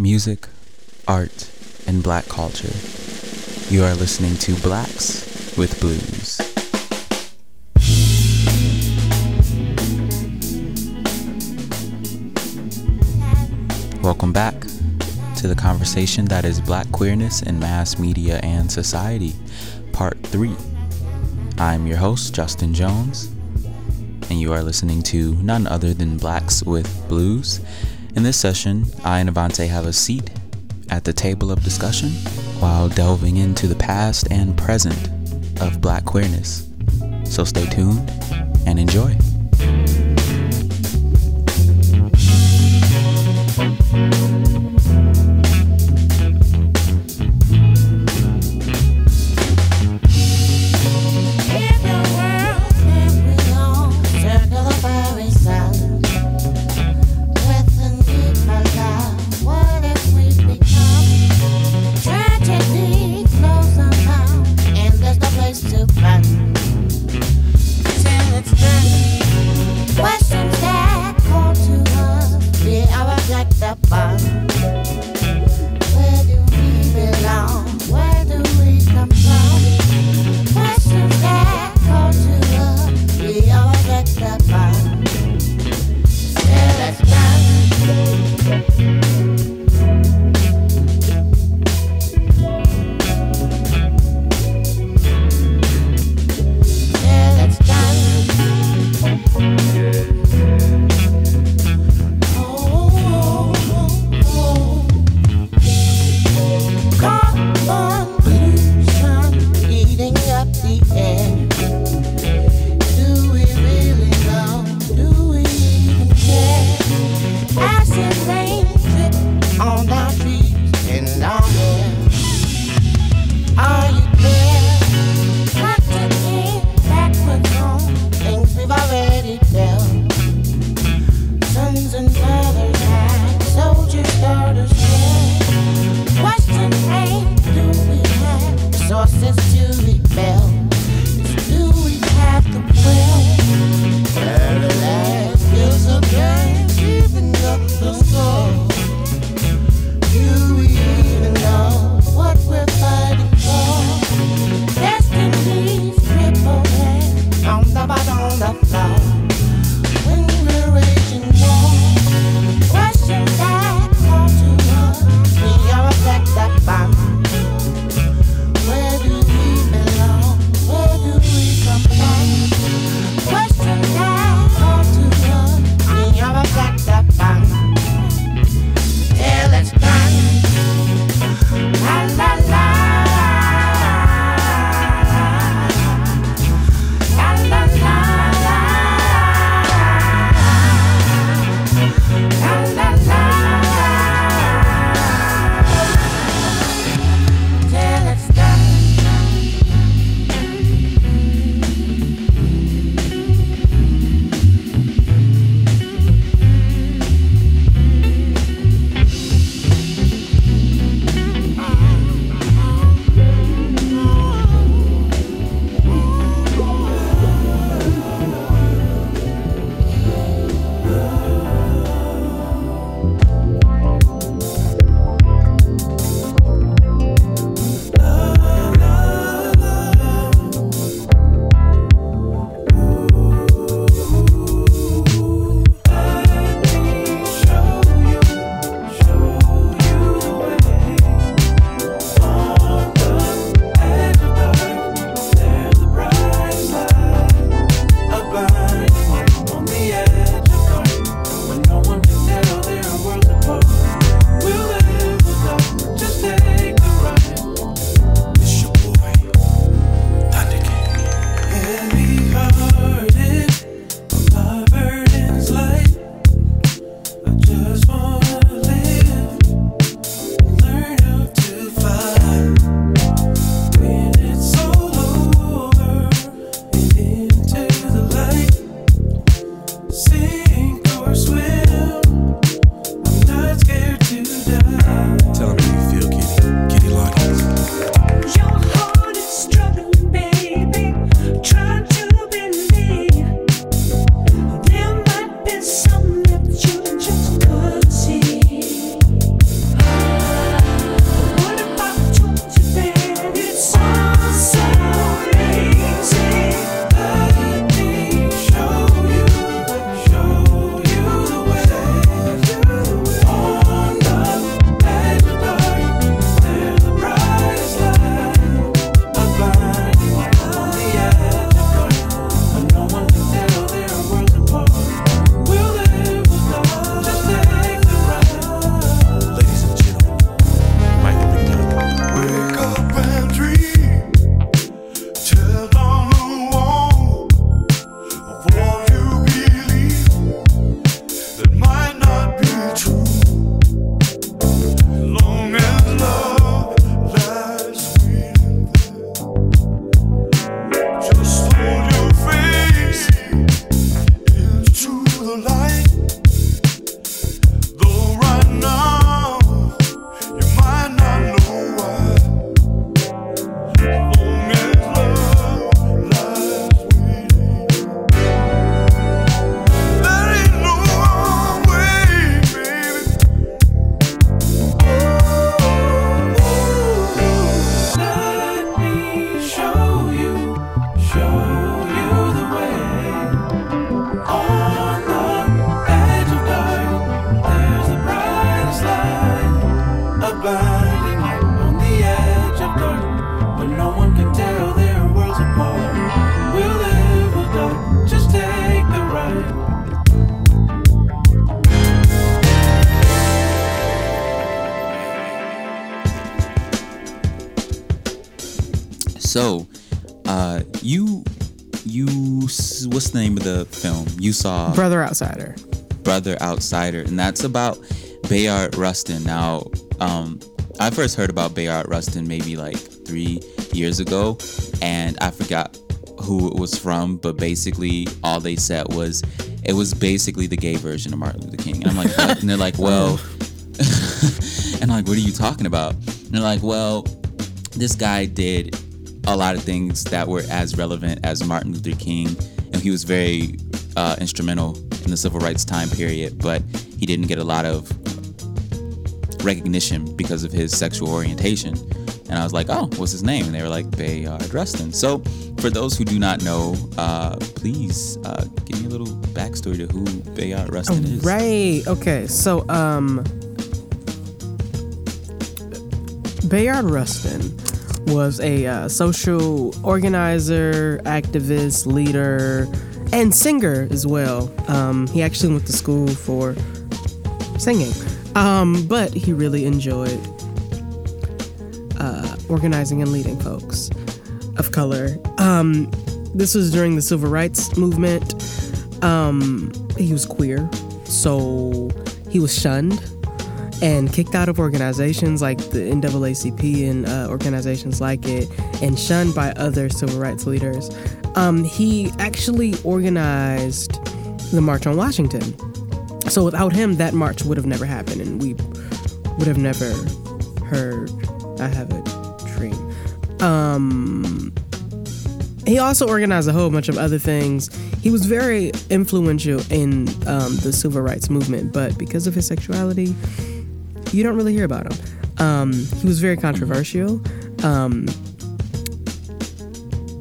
music, art, and black culture. You are listening to Blacks with Blues. Welcome back to the conversation that is black queerness in mass media and society, part 3. I'm your host, Justin Jones, and you are listening to none other than Blacks with Blues. In this session, I and Avante have a seat at the table of discussion while delving into the past and present of black queerness. So stay tuned and enjoy. So, uh, you, you, what's the name of the film? You saw Brother Outsider. Brother Outsider, and that's about Bayard Rustin. Now, um, I first heard about Bayard Rustin maybe like three years ago, and I forgot who it was from, but basically all they said was it was basically the gay version of Martin Luther King. And I'm like, what? and they're like, well, and I'm like, what are you talking about? And they're like, well, this guy did a lot of things that were as relevant as Martin Luther King, and he was very uh, instrumental in the civil rights time period, but he didn't get a lot of recognition because of his sexual orientation. And I was like, oh, what's his name? And they were like, Bayard Rustin. So, for those who do not know, uh, please uh, give me a little backstory to who Bayard Rustin is. Right. Okay. So, um, Bayard Rustin was a uh, social organizer, activist, leader, and singer as well. Um, he actually went to school for singing, um, but he really enjoyed uh, organizing and leading folks of color. Um, this was during the civil rights movement. Um, he was queer, so he was shunned and kicked out of organizations like the NAACP and uh, organizations like it, and shunned by other civil rights leaders. Um, he actually organized the March on Washington. So without him, that march would have never happened, and we would have never heard "I Have a Dream." Um, he also organized a whole bunch of other things. He was very influential in um, the civil rights movement, but because of his sexuality, you don't really hear about him. Um, he was very controversial. Um,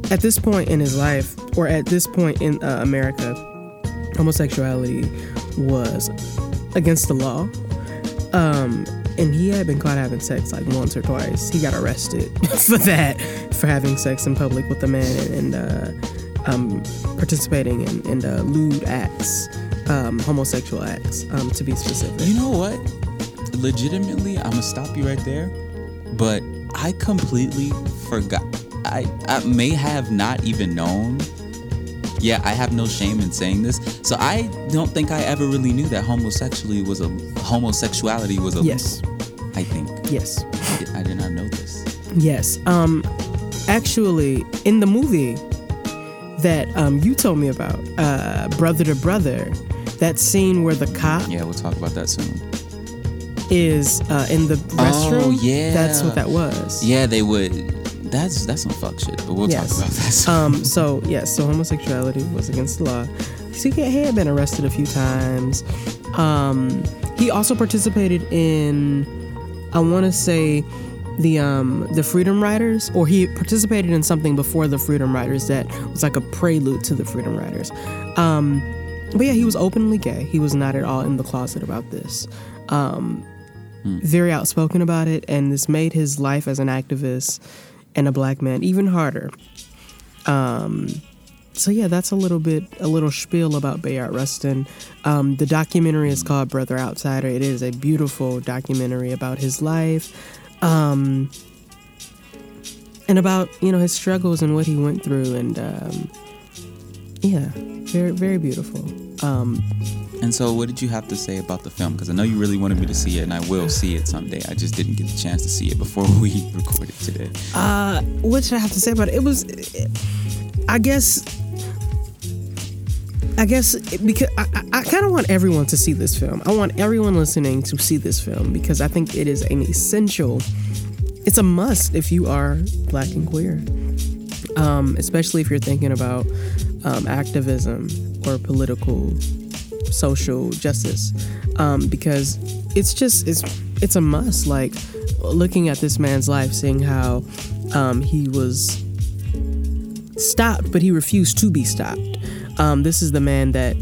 at this point in his life, or at this point in uh, America, homosexuality was against the law. Um, and he had been caught having sex like once or twice. He got arrested for that, for having sex in public with a man and, and uh, um, participating in, in uh, lewd acts, um, homosexual acts, um, to be specific. You know what? Legitimately, I'm gonna stop you right there. But I completely forgot. I, I may have not even known. Yeah, I have no shame in saying this. So I don't think I ever really knew that homosexuality was a homosexuality was a Yes. I think Yes. I did, I did not know this. Yes. Um, actually, in the movie that um, you told me about, uh, Brother to Brother, that scene where the cop Yeah, we'll talk about that soon. Is uh, in the restroom. Oh, yeah. That's what that was. Yeah, they would. That's that's some fuck shit. But we'll Yes. talk about that. Um, so yes, so homosexuality was against the law. So he he had been arrested a few times. Um, he also participated in, I want to say, the um the Freedom Riders, or he participated in something before the Freedom Riders that was like a prelude to the Freedom Riders. Um, but yeah, he was openly gay. He was not at all in the closet about this. Um, very outspoken about it, and this made his life as an activist and a black man even harder. Um, so yeah, that's a little bit a little spiel about Bayard Rustin. Um, the documentary is called Brother Outsider. It is a beautiful documentary about his life, um, and about you know his struggles and what he went through, and um, yeah, very very beautiful. Um, And so, what did you have to say about the film? Because I know you really wanted me to see it, and I will see it someday. I just didn't get the chance to see it before we recorded today. Uh, what should I have to say about it? It was, I guess, I guess because I, I, kind of want everyone to see this film. I want everyone listening to see this film because I think it is an essential. It's a must if you are black and queer, um, especially if you're thinking about um, activism or political social justice um, because it's just it's it's a must like looking at this man's life seeing how um, he was stopped but he refused to be stopped um, this is the man that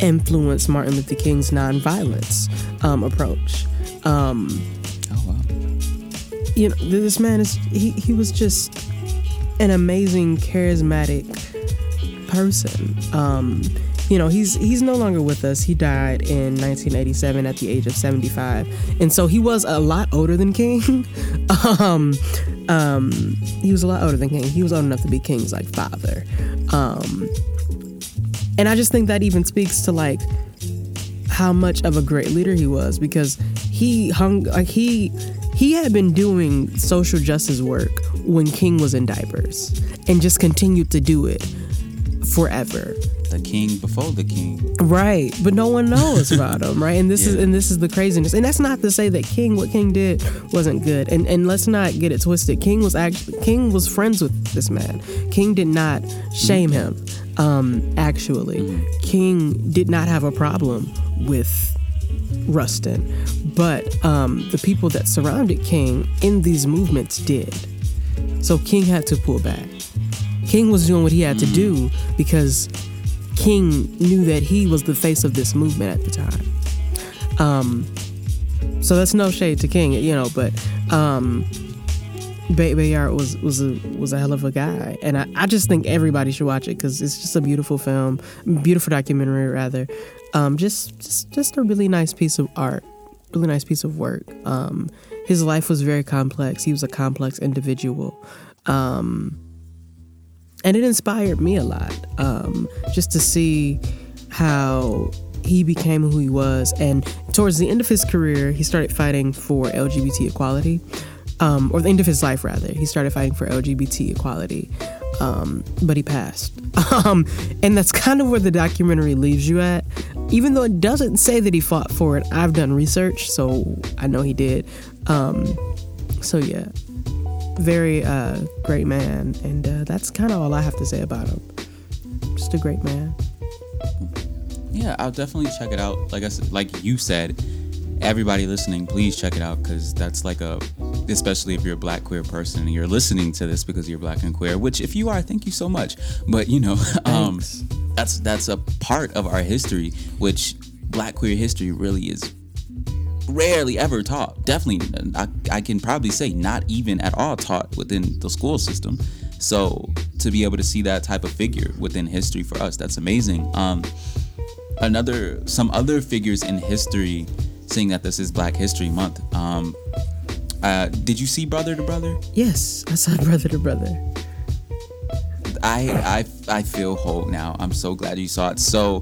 influenced martin luther king's nonviolence um, approach um, Oh wow! you know, this man is he he was just an amazing, charismatic person. Um, you know, he's he's no longer with us. He died in 1987 at the age of 75, and so he was a lot older than King. um, um, he was a lot older than King. He was old enough to be King's like father. Um, and I just think that even speaks to like how much of a great leader he was because he hung like he he had been doing social justice work when King was in diapers and just continued to do it forever. The king before the king. Right, but no one knows about him, right? And this is and this is the craziness. And that's not to say that King what King did wasn't good. And and let's not get it twisted. King was actually King was friends with this man. King did not shame him. Um actually, King did not have a problem with Rustin, but um, the people that surrounded King in these movements did. So King had to pull back. King was doing what he had to do because King knew that he was the face of this movement at the time. Um, so that's no shade to King, you know, but um, Bay- Bayard was was a was a hell of a guy, and I, I just think everybody should watch it because it's just a beautiful film, beautiful documentary rather. Um, just just just a really nice piece of art, really nice piece of work. Um, his life was very complex. He was a complex individual. Um, and it inspired me a lot um, just to see how he became who he was. And towards the end of his career he started fighting for lgbt equality um, or the end of his life rather. He started fighting for lgbt equality um, but he passed. Um, and that's kind of where the documentary leaves you at. Even though it doesn't say that he fought for it i've done research so i know he did. Um, so yeah very uh, great man, and uh, that's kind of all I have to say about him. Just a great man. Yeah, I'll definitely check it out. Like I said, like you said, everybody listening, please check it out because that's like a, especially if you're a black queer person and you're listening to this because you're black and queer. Which, if you are, thank you so much. But you know, um, that's that's a part of our history, which black queer history really is rarely ever taught. Definitely, I, I can probably say not even at all taught within the school system. So to be able to see that type of figure within history for us, that's amazing. Um, another, some other figures in history, seeing that this is Black History Month. Um, uh, did you see Brother to Brother? Yes, I saw brother to brother. I I I feel whole now. I'm so glad you saw it. So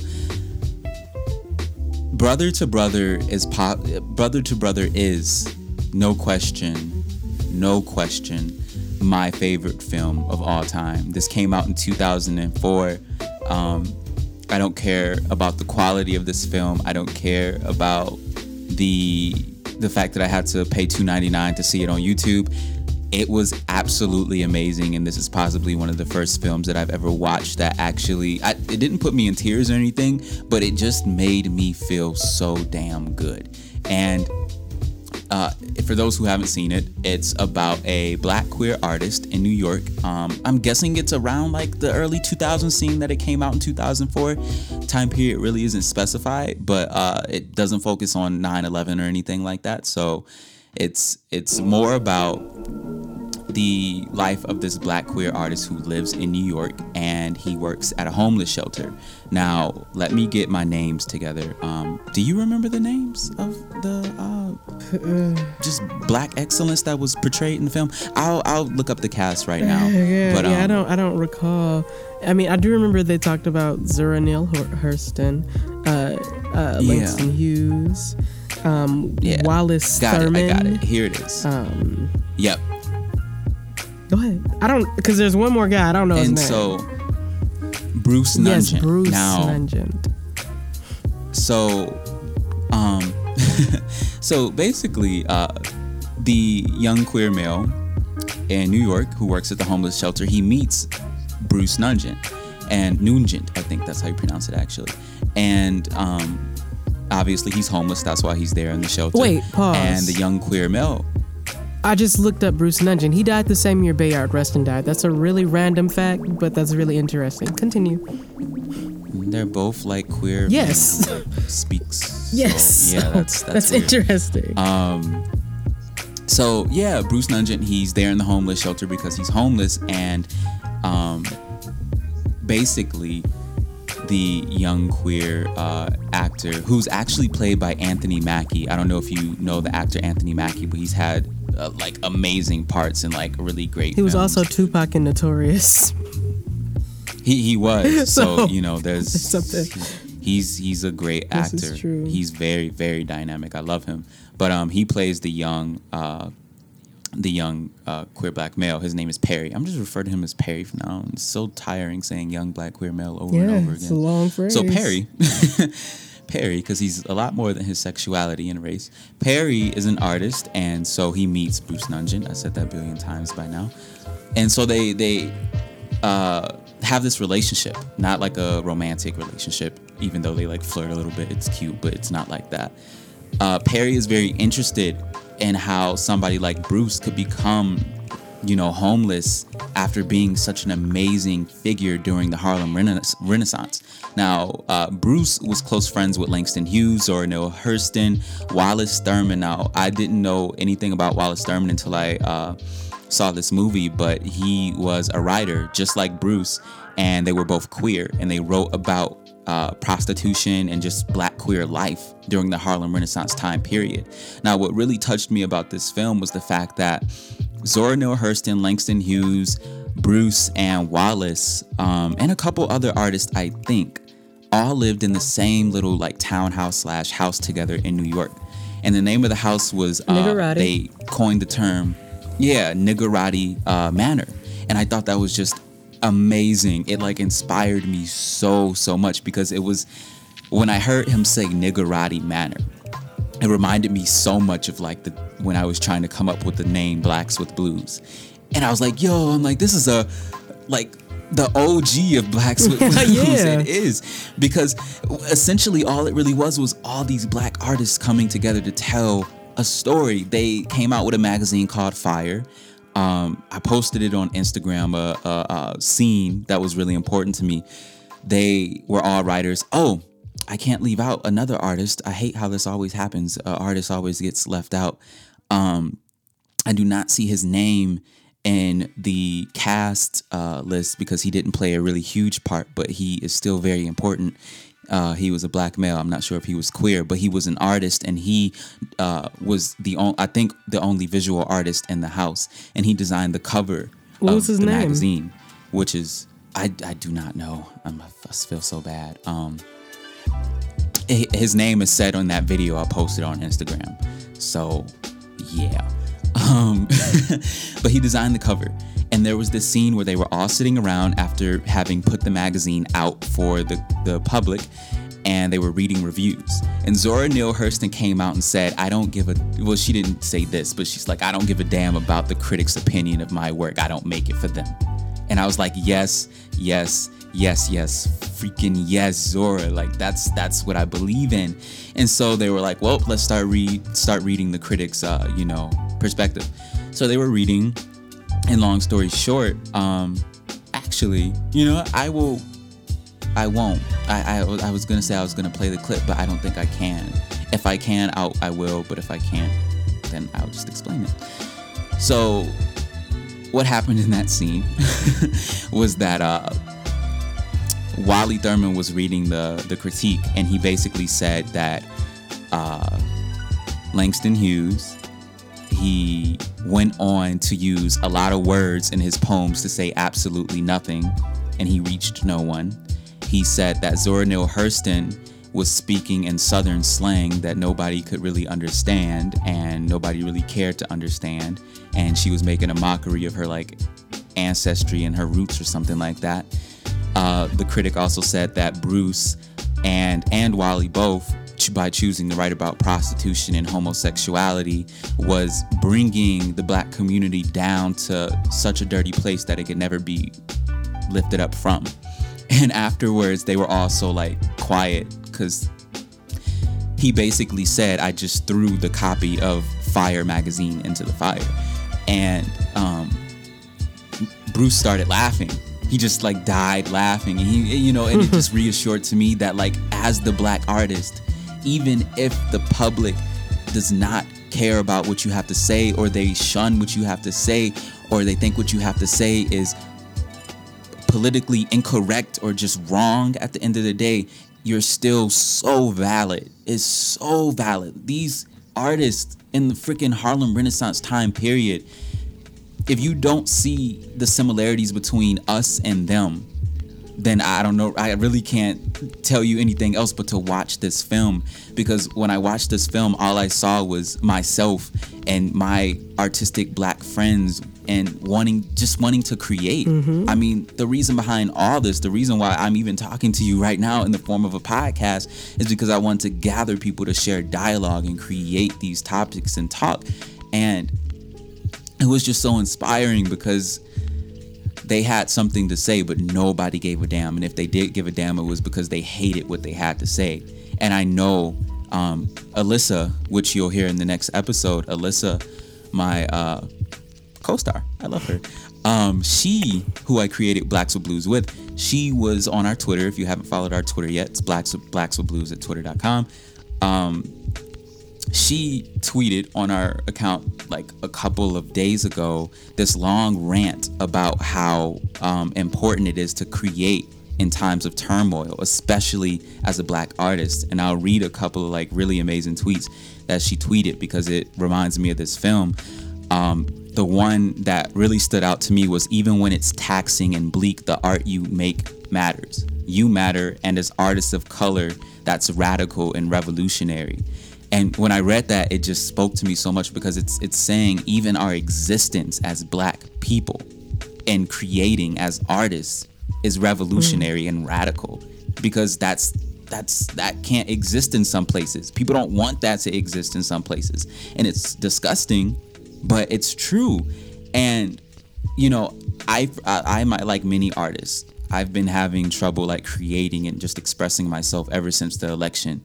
Brother to Brother is pop Brother to Brother is no question, no question my favorite film of all time. This came out in 2004. Um I don't care about the quality of this film. I don't care about the the fact that I had to pay 2.99 to see it on YouTube. It was absolutely amazing, and this is possibly one of the first films that I've ever watched that actually I, it didn't put me in tears or anything, but it just made me feel so damn good. And uh, for those who haven't seen it, it's about a black queer artist in New York. Um, I'm guessing it's around like the early 2000s, scene that it came out in 2004. Time period really isn't specified, but uh, it doesn't focus on 9/11 or anything like that. So it's it's more about the life of this black queer artist who lives in New York and he works at a homeless shelter. Now, let me get my names together. Um, do you remember the names of the uh, just black excellence that was portrayed in the film? I'll I'll look up the cast right now. Yeah, but, yeah. I um, don't. I don't recall. I mean, I do remember they talked about Zora Neale Hurston, uh, uh, Yeah. Hughes, um, Yeah. Wallace Got Thurman. it. I got it. Here it is. Um, yep. Go ahead. I don't because there's one more guy. I don't know his And name. so Bruce Nugent. yes, Bruce now, Nugent. so um so basically uh the young queer male in new york who works at the homeless shelter he meets bruce nugent and nugent i think that's how you pronounce it actually and um obviously he's homeless that's why he's there in the shelter Wait, pause. and the young queer male I just looked up Bruce Nugent. He died the same year Bayard Rustin died. That's a really random fact, but that's really interesting. Continue. they're both like queer Yes. speaks So, Yes. yeah that's that's, that's interesting. Um, so yeah, Bruce Nugent, he's there in the homeless shelter because he's homeless, and um, basically the young queer uh, actor who's actually played by Anthony Mackie. I don't know if you know the actor Anthony Mackie, but he's had uh, like amazing parts and like really great. He was films. also Tupac in Notorious. he he was so, So, you know there's something. he's he's a great actor. true. He's very very dynamic. I love him. But um, he plays the young uh, the young uh, queer black male. His name is Perry. I'm just referring to him as Perry from now on. It's so tiring saying young black queer male over and Yeah, over it's again. a long phrase. So Perry, Perry, because he's a lot more than his sexuality and race. Perry is an artist, and so he meets Bruce Nugent. I said that a billion times by now, and so they they uh, have this relationship, not like a romantic relationship, even though they like flirt a little bit. It's cute, but it's not like that. Uh, Perry is very interested in how somebody like Bruce could become, you know, homeless after being such an amazing figure during the Harlem Rena- Renaissance. Now, uh, Bruce was close friends with Langston Hughes, Zora Neale Hurston, Wallace Thurman. Now, I didn't know anything about Wallace Thurman until I uh, saw this movie, but he was a writer just like Bruce, and they were both queer, and they wrote about uh, prostitution and just black queer life during the Harlem Renaissance time period. Now, what really touched me about this film was the fact that Zora Neale Hurston, Langston Hughes, Bruce, and Wallace, um, and a couple other artists, I think, all lived in the same little like townhouse slash house together in New York. And the name of the house was uh, they coined the term, yeah, Niggerati uh, Manor. And I thought that was just amazing. It like inspired me so so much because it was when I heard him say Niggerati Manor. It reminded me so much of like the when I was trying to come up with the name Blacks with Blues. And I was like, yo, I'm like, this is a like the OG of Blacks with Blues. Yeah. It is. Because essentially all it really was was all these black artists coming together to tell a story. They came out with a magazine called Fire. Um, I posted it on Instagram, a, a, a scene that was really important to me. They were all writers. Oh, I can't leave out another artist. I hate how this always happens. An artist always gets left out. Um, I do not see his name in the cast uh, list because he didn't play a really huge part, but he is still very important. Uh, he was a black male. I'm not sure if he was queer, but he was an artist, and he uh, was the only, I think, the only visual artist in the house, and he designed the cover What of the name? magazine, which is I, I do not know. I'm, I feel so bad. Um, his name is said on that video I posted on Instagram. So, yeah. Um, but he designed the cover. And there was this scene where they were all sitting around after having put the magazine out for the, the public and they were reading reviews. And Zora Neale Hurston came out and said, I don't give a, well, she didn't say this, but she's like, I don't give a damn about the critic's opinion of my work. I don't make it for them. And I was like, yes, yes, yes, yes, freaking yes, Zora. Like that's that's what I believe in. And so they were like, well, let's start read start reading the critics, uh, you know, perspective. So they were reading, and long story short, um, actually, you know, I will, I won't. I I, I was gonna say I was gonna play the clip, but I don't think I can. If I can, I'll, I will. But if I can't, then I'll just explain it. So what happened in that scene was that uh, Wally Thurman was reading the the critique, and he basically said that uh, Langston Hughes he went on to use a lot of words in his poems to say absolutely nothing, and he reached no one. He said that Zora Neale Hurston was speaking in Southern slang that nobody could really understand and nobody really cared to understand, and she was making a mockery of her like ancestry and her roots or something like that. Uh, the critic also said that Bruce and and Wally both, by choosing to write about prostitution and homosexuality, was bringing the black community down to such a dirty place that it could never be lifted up from. And afterwards, they were also like quiet because he basically said, I just threw the copy of Fire magazine into the fire. And um, Bruce started laughing. He just like died laughing. And he, you know, and it just reassured to me that, like, as the black artist, even if the public does not care about what you have to say or they shun what you have to say or they think what you have to say is politically incorrect or just wrong at the end of the day, you're still so valid. It's so valid. These artists in the freaking Harlem Renaissance time period, if you don't see the similarities between us and them, then I don't know. I really can't tell you anything else but to watch this film because when I watched this film, all I saw was myself and my artistic black friends and wanting just wanting to create. Mm-hmm. I mean, the reason behind all this, the reason why I'm even talking to you right now in the form of a podcast is because I want to gather people to share dialogue and create these topics and talk. And it was just so inspiring because they had something to say, but nobody gave a damn. And if they did give a damn, it was because they hated what they had to say. And I know um, Alyssa, which you'll hear in the next episode, Alyssa, my uh, co-star, I love her. Um, she, who I created Blacks with Blues with, she was on our Twitter. If you haven't followed our Twitter yet, it's Blacks with Blues at twitter.com. Um, she tweeted on our account like a couple of days ago this long rant about how um, important it is to create in times of turmoil, especially as a black artist. And I'll read a couple of like really amazing tweets that she tweeted because it reminds me of this film. Um, the one that really stood out to me was even when it's taxing and bleak, the art you make matters. You matter, and as artists of color, that's radical and revolutionary. And when I read that, it just spoke to me so much because it's it's saying even our existence as black people and creating as artists is mm. revolutionary and radical because that's that's that can't exist in some places. People don't want that to exist in some places. And it's disgusting, but it's true. And you know, I I, I might like many artists. I've been having trouble like creating and just expressing myself ever since the election.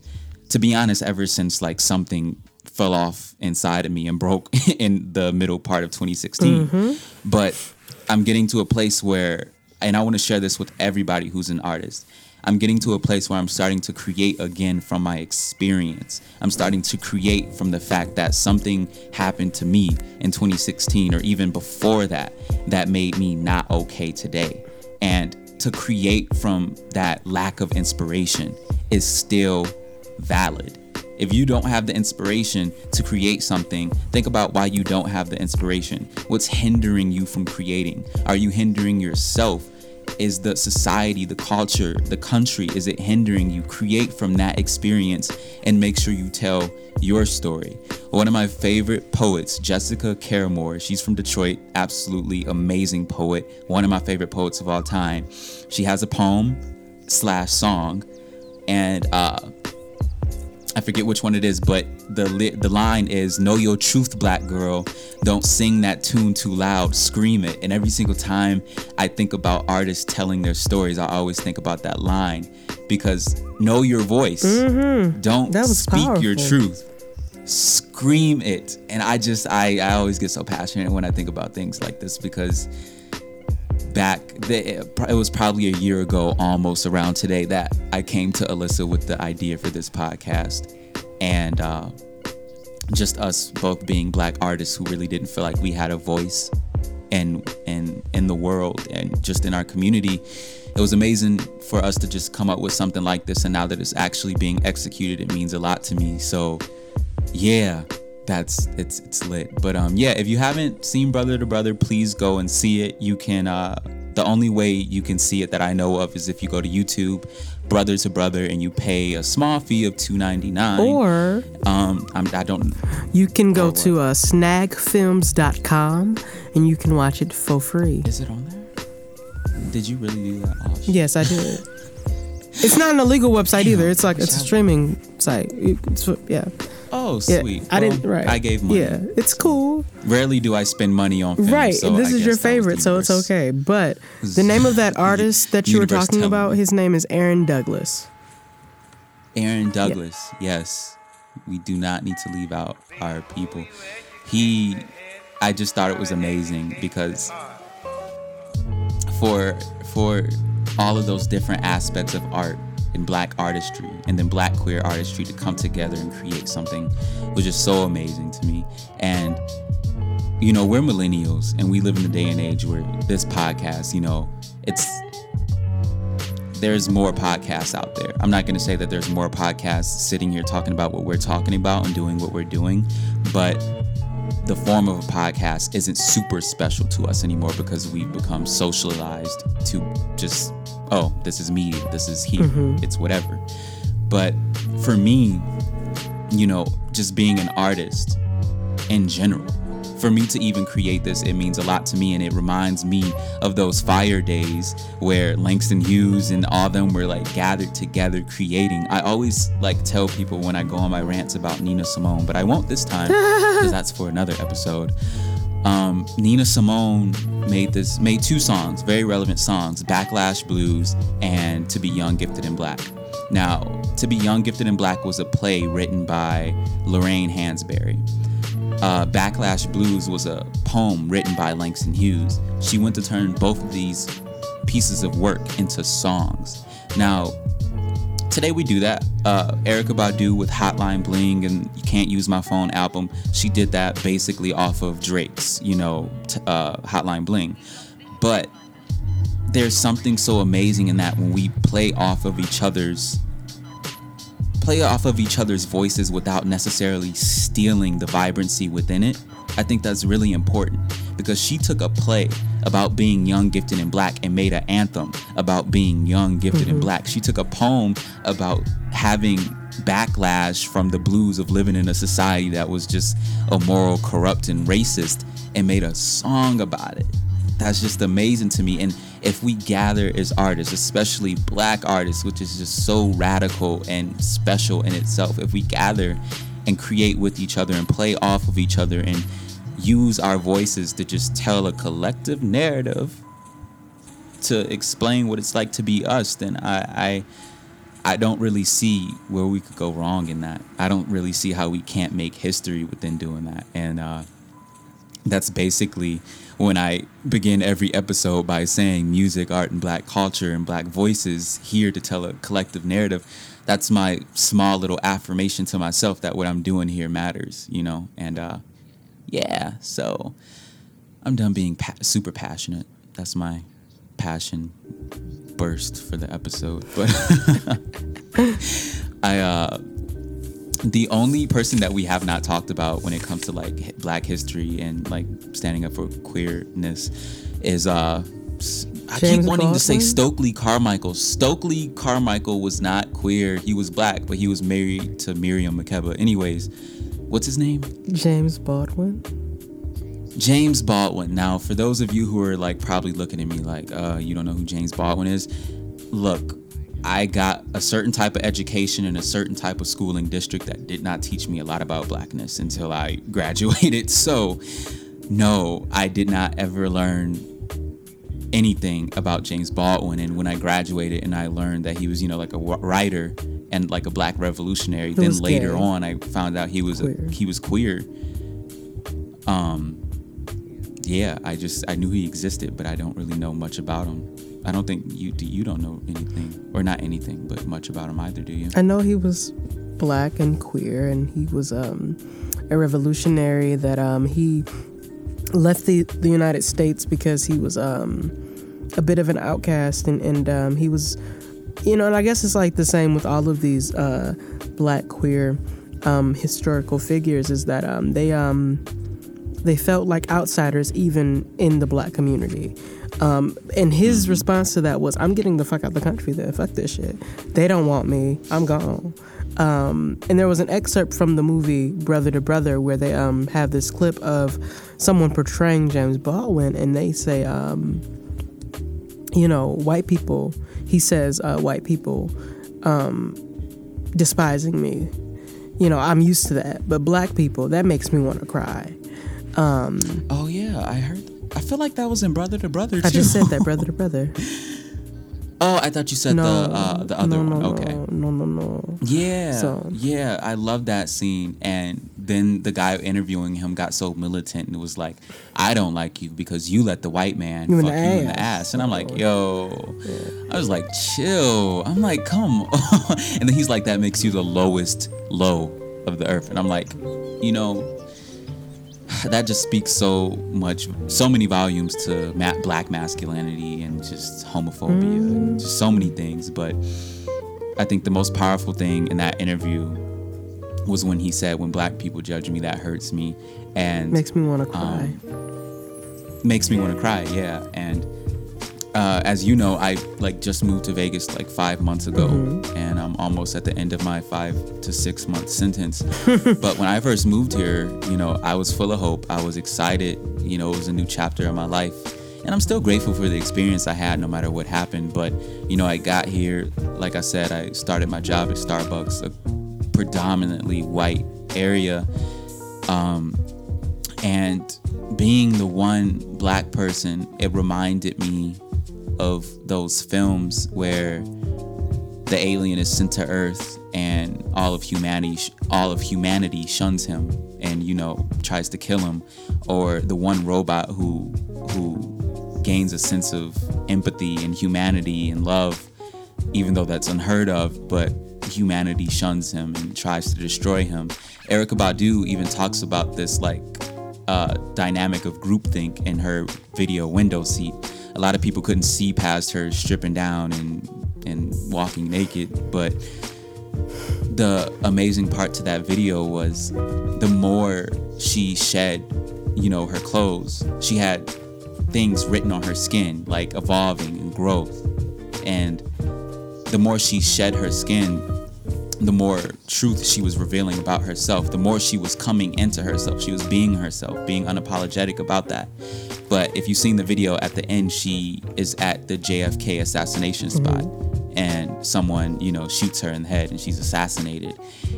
To be honest, ever since like something fell off inside of me and broke in the middle part of 2016. Mm-hmm. But I'm getting to a place where and I want to share this with everybody who's an artist. I'm getting to a place where I'm starting to create again from my experience. I'm starting to create from the fact that something happened to me in 2016 or even before that that made me not okay today. And to create from that lack of inspiration is still valid. If you don't have the inspiration to create something, think about why you don't have the inspiration. What's hindering you from creating? Are you hindering yourself? Is the society, the culture, the country, is it hindering you? Create from that experience and make sure you tell your story. One of my favorite poets, Jessica Care Moore, she's from Detroit, absolutely amazing poet, one of my favorite poets of all time. She has a poem slash song, and uh, I forget which one it is, but the li- the line is "Know your truth, black girl. Don't sing that tune too loud. Scream it." And every single time I think about artists telling their stories, I always think about that line because know your voice. Don't Mm-hmm. Was speak your truth. Scream it. And I just I I always get so passionate when I think about things like this because back the, it was probably a year ago almost around today that i came to alyssa with the idea for this podcast. And uh, just us both being black artists who really didn't feel like we had a voice in in in the world and just in our community it was amazing for us to just come up with something like this. And now that it's actually being executed it means a lot to me. So yeah that's it's it's lit but um yeah if you haven't seen brother to brother please go and see it you can uh the only way you can see it that i know of is if you go to youtube brother to brother and you pay a small fee of 2.99 Or um I'm, i don't you can go to uh, snagfilms.com and you can watch it for free. is it on there did you really do that oh. Yes, I did. It's not an illegal website either. It's like it's a streaming site. It's, yeah, oh yeah. sweet I Well, didn't. Right. i gave money Yeah, it's cool. rarely do i spend money on films, right. so this I is your guess that was favorite, so it's okay. But the name of that artist that you were talking about, me. his name is Aaron Douglas. Aaron Douglas, yes. We do not need to leave out our people. He I just thought it was amazing because for for all of those different aspects of art, and black artistry and then black queer artistry to come together and create something was just so amazing to me. And you know, we're millennials and we live in a day and age where this podcast, you know, it's there's more podcasts out there. I'm not going to say that there's more podcasts sitting here talking about what we're talking about and doing what we're doing, but the form of a podcast isn't super special to us anymore because we've become socialized to just, oh, this is media, this is here, mm-hmm. it's whatever. But for me, you know, just being an artist in general, for me to even create this, it means a lot to me, and it reminds me of those fire days where Langston Hughes and all them were like gathered together creating. I always like tell people when I go on my rants about Nina Simone, but I won't this time because that's for another episode. Um, Nina Simone made this made two songs, very relevant songs, Backlash Blues and To Be Young, Gifted and Black. Now, To Be Young, Gifted and Black was a play written by Lorraine Hansberry uh, Backlash Blues was a poem written by Langston Hughes. She went to turn both of these pieces of work into songs. Now, today we do that. Uh, Erykah Badu with Hotline Bling and You Can't Use My Phone album, she did that basically off of Drake's, you know, t- uh, Hotline Bling. But there's something so amazing in that when we play off of each other's play off of each other's voices without necessarily stealing the vibrancy within it. I think that's really important because she took a play about being young, gifted, and black and made an anthem about being young, gifted, and mm-hmm. black. She took a poem about having backlash from the blues of living in a society that was just immoral, corrupt, and racist and made a song about it. That's just amazing to me. And if we gather as artists, especially black artists, which is just so radical and special in itself, if we gather and create with each other and play off of each other and use our voices to just tell a collective narrative to explain what it's like to be us, then I, I I don't really see where we could go wrong in that. I don't really see how we can't make history within doing that. And uh, that's basically when I begin every episode by saying music, art, and black culture and black voices here to tell a collective narrative. That's my small little affirmation to myself that what I'm doing here matters, you know? And uh, yeah, so I'm done being pa- super passionate. That's my passion burst for the episode. But I, uh, the only person that we have not talked about when it comes to like black history and like standing up for queerness is uh I keep wanting to say Stokely Carmichael. Stokely Carmichael was not queer. He was black, but he was married to Miriam Makeba. Anyways, what's his name? James Baldwin. James Baldwin. Now, for those of you who are like probably looking at me like, uh, you don't know who James Baldwin is, look, I got a certain type of education in a certain type of schooling district that did not teach me a lot about blackness until I graduated. So, no, I did not ever learn anything about James Baldwin. And when I graduated and I learned that he was, you know, like a writer and like a black revolutionary, then later gay. on I found out he was a, he was queer. Um, yeah, I just I knew he existed, but I don't really know much about him. I don't think you do. You don't know anything, or not anything, but much about him either, do you? I know he was black and queer, and he was um, a revolutionary that um, he left the, the United States because he was um, a bit of an outcast, and, and um, he was, you know, and I guess it's like the same with all of these uh, black queer um, historical figures is that um, they um, they felt like outsiders even in the black community. Um, and his response to that was, "I'm getting the fuck out of the country. Then fuck this shit. They don't want me. I'm gone." Um, and there was an excerpt from the movie Brother to Brother where they um, have this clip of someone portraying James Baldwin, and they say, um, "You know, white people." He says, uh, "White people um, despising me." You know, I'm used to that, but black people, that makes me want to cry. Um, Oh yeah, I heard. I feel like that was in Brother to Brother too. I just said that, brother to brother. Oh, I thought you said no, the uh, the other no, no, one. Okay. no, no, no. Yeah, So- yeah, I love that scene, and then the guy interviewing him got so militant and was like, "I don't like you because you let the white man You fuck you in the ass." ass." And I'm like, "Yo," I was like, "Chill." I'm like, "Come," on. and then he's like, "That makes you the lowest low of the earth," and I'm like, you know. That just speaks so much, so many volumes to ma- black masculinity and just homophobia, and mm. just so many things. But I think the most powerful thing in that interview was when he said, "When black people judge me, that hurts me," and Makes me want to um, cry. makes me want to cry. Yeah, and uh, as you know, I like just moved to Vegas like five months ago, and I'm almost at the end of my five to six month sentence. but when I first moved here, you know, I was full of hope. I was excited. You know, it was a new chapter in my life. And I'm still grateful for the experience I had, no matter what happened. But you know, I got here, like I said, I started my job at Starbucks, a predominantly white area, um, and being the one black person, it reminded me of those films where the alien is sent to Earth and all of humanity, all of humanity shuns him and you know tries to kill him, or the one robot who who gains a sense of empathy and humanity and love, even though that's unheard of, but humanity shuns him and tries to destroy him. Erykah Badu even talks about this like uh, dynamic of groupthink in her video window seat. A lot of people couldn't see past her stripping down and and walking naked, but the amazing part to that video was the more she shed, you know, her clothes, she had things written on her skin like evolving and growth. And the more she shed her skin, the more truth she was revealing about herself, the more she was coming into herself. She was being herself, being unapologetic about that. But if you've seen the video at the end, she is at the JFK assassination spot and someone, you know, shoots her in the head and she's assassinated.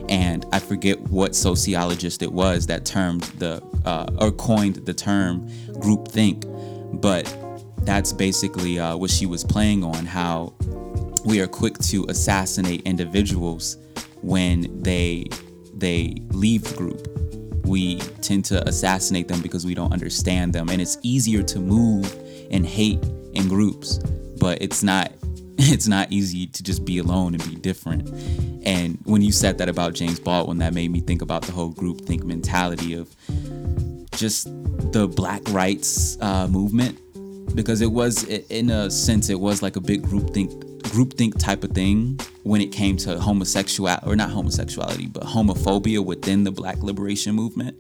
And I forget what sociologist it was that termed the, uh, or coined the term groupthink, but that's basically uh, what she was playing on how we are quick to assassinate individuals when they they leave the group. We tend to assassinate them because we don't understand them, and it's easier to move and hate in groups. But it's not it's not easy to just be alone and be different. And when you said that about James Baldwin, that made me think about the whole group think mentality of just the black rights uh, movement because it was in a sense it was like a big group think group think type of thing when it came to homosexuality or not homosexuality but homophobia within the black liberation movement.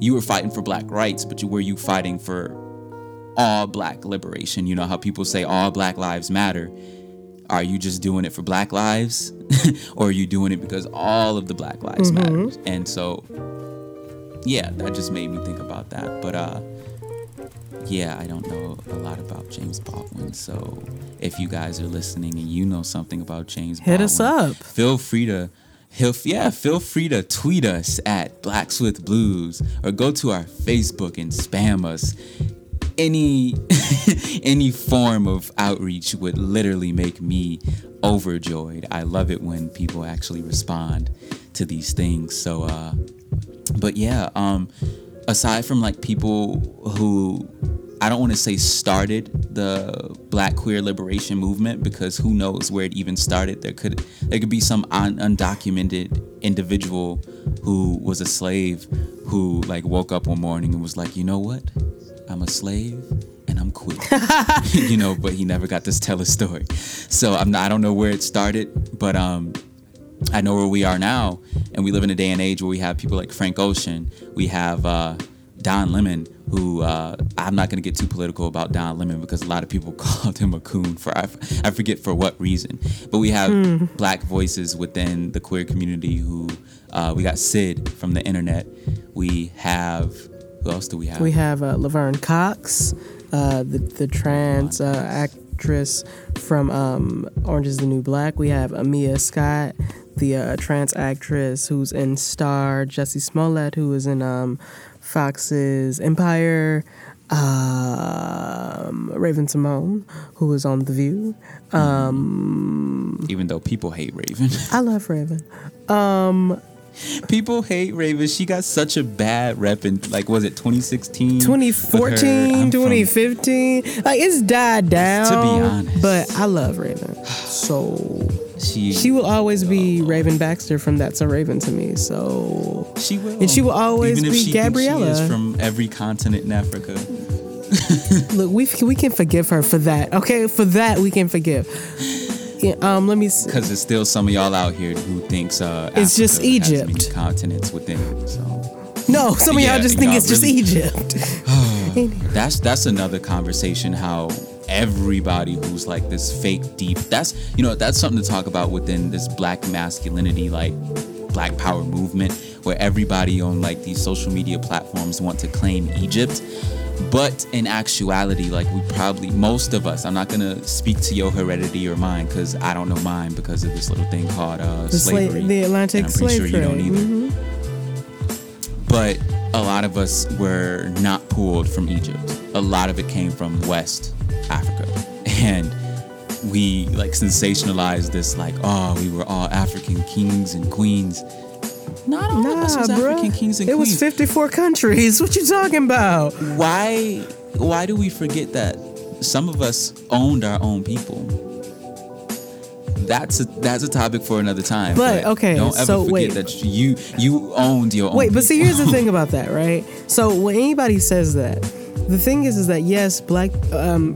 You were fighting for black rights but you were you fighting for all black liberation? You know how people say all black lives matter. Are you just doing it for black lives? Or are you doing it because all of the black lives matter? And so yeah that just made me think about that. But uh yeah, I don't know a lot about James Baldwin. So if you guys are listening and you know something about James Hit us up. Feel free to yeah, feel free to tweet us at Blacks with Blues or go to our Facebook and spam us. Any any form of outreach would literally make me overjoyed. I love it when people actually respond to these things. So uh but yeah, um, aside from like people who I don't want to say started the Black queer liberation movement because who knows where it even started. There could there could be some un- undocumented individual who was a slave who like woke up one morning and was like, you know what, I'm a slave and I'm queer, you know. But he never got to tell his story, so I'm not, I don't know where it started, but um. I know where we are now, and we live in a day and age where we have people like Frank Ocean. We have uh, Don Lemon, who uh, I'm not going to get too political about Don Lemon because a lot of people called him a coon for I, f- I forget for what reason. But we have black voices within the queer community who uh, we got Syd from the internet. We have who else do we have? We have uh, Laverne Cox, uh, the the trans uh, actress from um, Orange Is the New Black. We have Amiyah Scott, the uh, trans actress who's in Star. Jussie Smollett, who is in um, Fox's Empire. Um, Raven-Symoné, who is on The View. Even though people hate Raven. I love Raven. Um, People hate Raven. She got such a bad rep in like was it 2016? 2014, 2015. Like it's died down. To be honest. But I love Raven. So she she will always be Raven Baxter from That's a Raven to me. So she will and she will always Even if be she Gabriella. She is from every continent in Africa. look, we we can forgive her for that. Okay, for that we can forgive. Yeah, um, let me. Because there's still some of y'all out here who thinks uh, It's just Africa has Egypt. continents within it. So No, some of Yeah, y'all just think y'all it's just Egypt. that's that's another conversation. How everybody who's like this fake deep. That's you know that's something to talk about within this black masculinity like black power movement where everybody on like these social media platforms want to claim Egypt. But in actuality, like we probably most of us, I'm not gonna speak to your heredity or mine because I don't know mine because of this little thing called uh, The, sla- slavery. the Atlantic and I'm pretty slave sure you trade. don't either. Mhm. but a lot of us were not pulled from Egypt. A lot of it came from West Africa. And we like sensationalized this like, oh, we were all African kings and queens. Not all of us was bruh. African kings and It queens. was 54 countries. What you talking about? why why do we forget that some of us owned our own people? That's a that's a topic for another time. But, okay, don't ever so forget wait. that you you owned your own. Wait, but see, here's the thing about that, right? So when anybody says that, the thing is, is that yes, black um,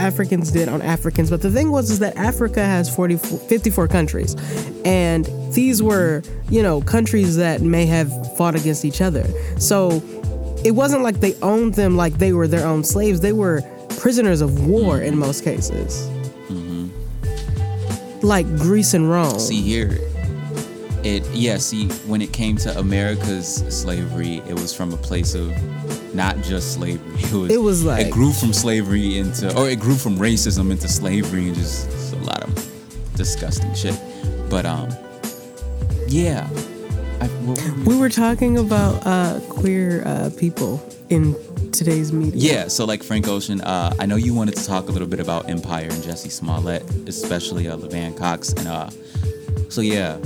Africans did on Africans, but the thing was is that Africa has 40, 54 countries, and these were, you know, countries that may have fought against each other. So it wasn't like they owned them like they were their own slaves. They were prisoners of war in mm-hmm. most cases. Mm-hmm. Like Greece and Rome. see here it yeah see when it came to america's slavery it was from a place of not just slavery it was It was like- it grew from slavery into or it grew from racism into slavery and just it's a lot of disgusting shit but um yeah I, were we- We were talking about uh, queer uh, people in today's media. yeah so like frank ocean uh i know you wanted to talk a little bit about empire and jussie smollett especially uh laverne cox and uh So yeah,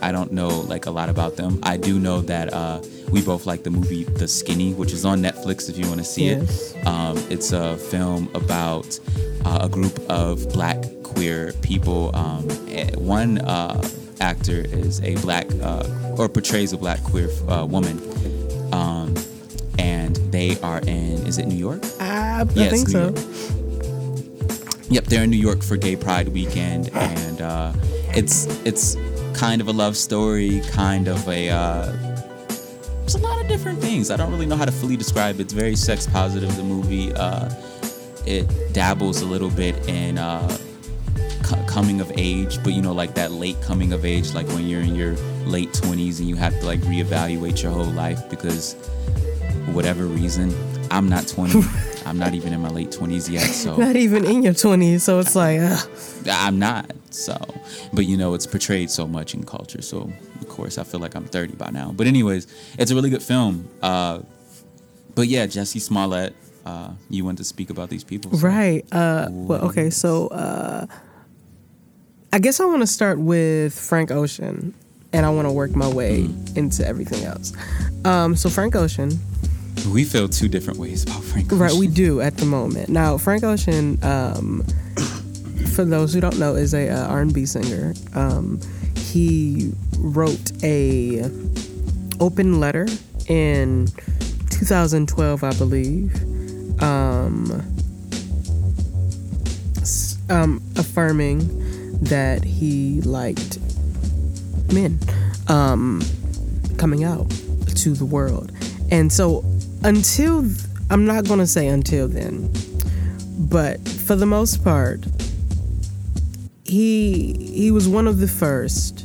I don't know like a lot about them. I do know that uh, we both like the movie The Skinny, which is on Netflix if you want to see Yes. it. Um, it's a film about uh, a group of black queer people. Um, eh, one uh, actor is a black uh, or portrays a black queer uh, woman. Um, and they are in is it New York? I, I Yes, think New so. York. Yep, they're in New York for Gay Pride weekend, and uh, it's it's kind of a love story, kind of a. Uh, different things. I don't really know how to fully describe. It's very sex positive. The movie, uh, it dabbles a little bit in uh, co- coming of age, but you know, like that late coming of age, like when you're in your late twenties and you have to like reevaluate your whole life because whatever reason, I'm not 20. I'm not even in my late 20s yet, so Not even in your 20s, so it's like, uh, I'm not. So, but you know, it's portrayed so much in culture. So, of course, I feel like I'm 30 by now. But anyways, it's a really good film. Uh, but yeah, Jussie Smollett, uh, you want to speak about these people? so- right. Uh, well, okay, so uh, I guess I want to start with Frank Ocean, and I want to work my way Mm. into everything else. Um, so Frank Ocean, We feel two different ways about Frank. right? We do at the moment. Now, Frank Ocean, um, for those who don't know, is a uh, R&B singer. Um, he wrote a open letter in 2012, I believe, um, um, affirming that he liked men um, coming out to the world. And so, until th- I'm not going to say until then, but for the most part, he he was one of the first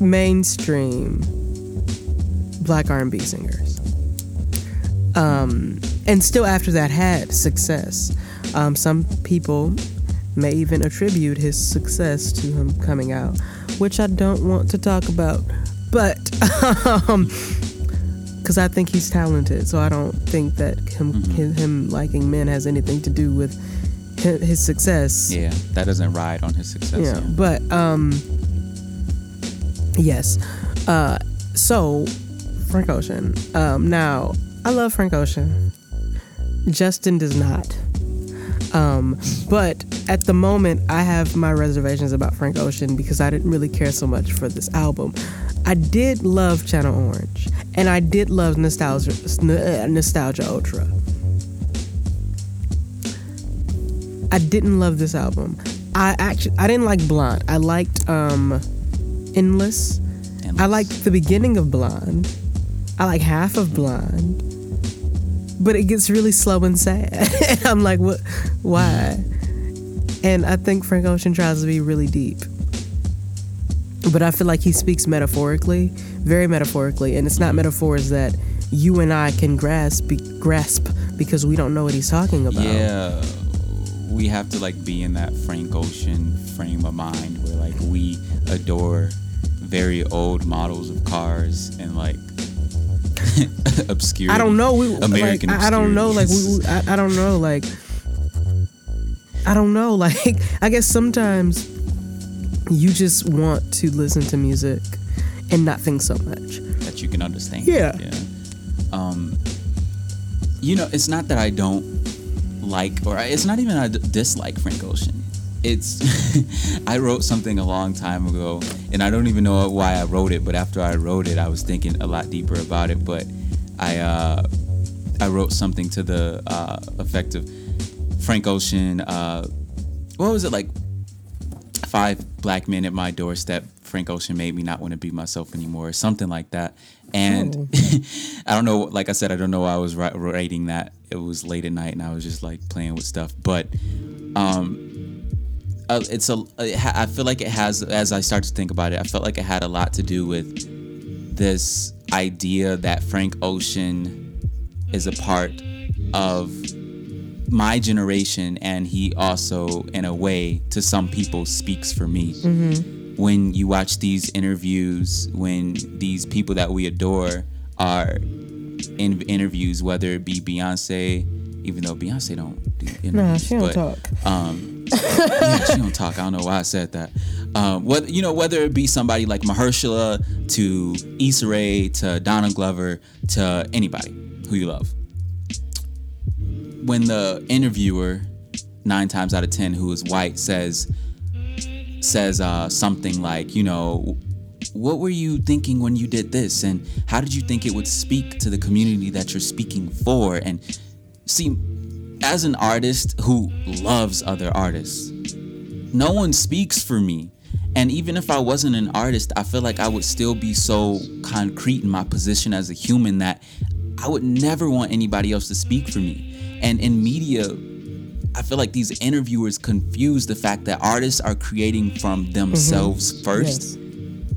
mainstream black R&B singers. Um, and still after that had success. Um, some people may even attribute his success to him coming out, which I don't want to talk about. But um, because I think he's talented, so I don't think that him him, him liking men has anything to do with his, his success. Yeah, that doesn't ride on his success. Yeah, Yeah. but um, Yes. Uh, so, Frank Ocean. Um, now, I love Frank Ocean. Justin does not. Um, but at the moment, I have my reservations about Frank Ocean because I didn't really care so much for this album. I did love Channel Orange, and I did love Nostalgia, Nostalgia Ultra. I didn't love this album. I actually I didn't like Blonde. I liked um, Endless. And I liked the beginning of Blonde. I like half of Blonde. But it gets really slow and sad. and I'm like, what why? And I think Frank Ocean tries to be really deep. But I feel like he speaks metaphorically, very metaphorically, and it's not metaphors that you and I can grasp be, grasp because we don't know what he's talking about. Yeah, we have to like be in that Frank Ocean frame of mind where like we adore very old models of cars and like obscure. I don't know. We, American like, I, I don't know. Like we, we- I, I don't know. Like I don't know. Like I guess sometimes you just want to listen to music and not think so much. that you can understand. Yeah. Yeah. Um, you know, it's not that I don't like, or I, it's not even I d- dislike Frank Ocean. It's I wrote something a long time ago, and I don't even know why I wrote it. But after I wrote it, I was thinking a lot deeper about it. But I uh, I wrote something to the uh, effect of Frank Ocean. Uh, what was it like? Five black men at my doorstep. Frank Ocean made me not want to be myself anymore, or something like that. And I don't know, like I said, I don't know why I was writing that. It was late at night, and I was just like playing with stuff. But um, uh, it's a. I feel like it has. As I start to think about it, I felt like it had a lot to do with this idea that Frank Ocean is a part of my generation and he also in a way to some people speaks for me. When you watch these interviews when these people that we adore are in interviews whether it be beyonce even though beyonce don't do interviews Nah, she don't but, talk. um yeah, she don't talk. I don't know why i said that. Um whether you know whether it be somebody like mahershala to Issa Rae to Donald Glover to anybody who you love when the interviewer nine times out of ten who is white says says uh, something like you know what were you thinking when you did this? And how did you think it would speak to the community that you're speaking for? And see as an artist who loves other artists no one speaks for me. And even if i wasn't an artist i feel like i would still be so concrete in my position as a human that i would never want anybody else to speak for me and in media i feel like these interviewers confuse the fact that artists are creating from themselves mm-hmm. first Yes.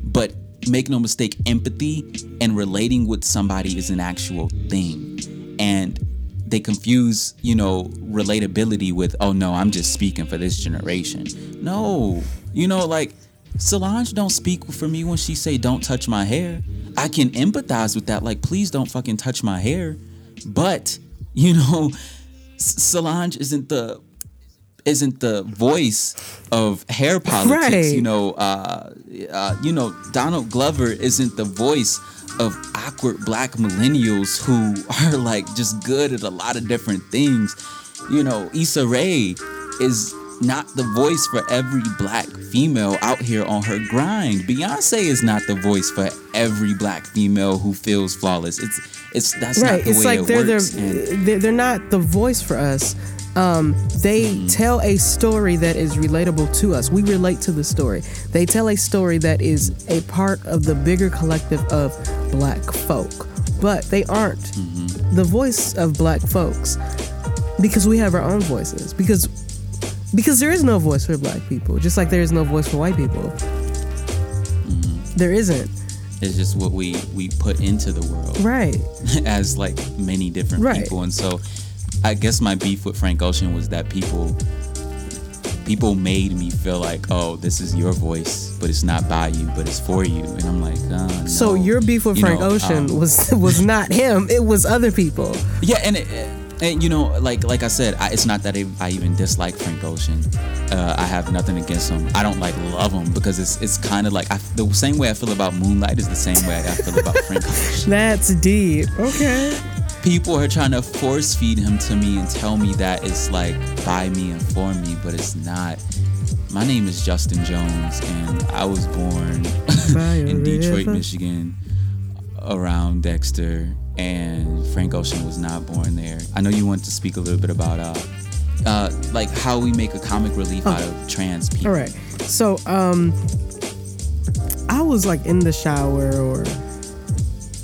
but make no mistake empathy and relating with somebody is an actual thing. And they confuse you know relatability with oh no i'm just speaking for this generation. No. You know like solange don't speak for me when she say don't touch my hair. I can empathize with that like please don't fucking touch my hair. But you know solange isn't the isn't the voice of hair politics. Right. You know, uh, uh, you know, Donald Glover isn't the voice of awkward black millennials who are like just good at a lot of different things. You know, Issa Rae is not the voice for every black female out here on her grind. Beyonce is not the voice for every black female who feels flawless. It's it's that's right not the it's way like it they're, works. they're they're not the voice for us um, they Mm-hmm. tell a story that is relatable to us we relate to the story they tell a story that is a part of the bigger collective of black folk but they aren't Mm-hmm. the voice of black folks because we have our own voices because because there is no voice for black people just like there is no voice for white people Mm-hmm. there isn't It's just what we we put into the world. right as like many different Right. people and so i guess my beef with frank ocean was that people people made me feel like oh this is your voice but it's not by you but it's for you and i'm like uh, So your beef with You Frank know, Ocean um, was was not him; it was other people. yeah and it, And you know, like like I said, I, it's not that I, I even dislike Frank Ocean. Uh, I have nothing against him. I don't like love him because it's it's kind of like I, the same way I feel about Moonlight is the same way I feel about Frank Ocean. That's deep. Okay. People are trying to force feed him to me and tell me that it's like by me and for me, but it's not. My name is Justin Jones, and I was born in Detroit, river. Michigan, around Dexter, and Frank Ocean was not born there. I know you want to speak a little bit about uh, uh, like how we make a comic relief out of trans people. All right. So, um, I was like in the shower or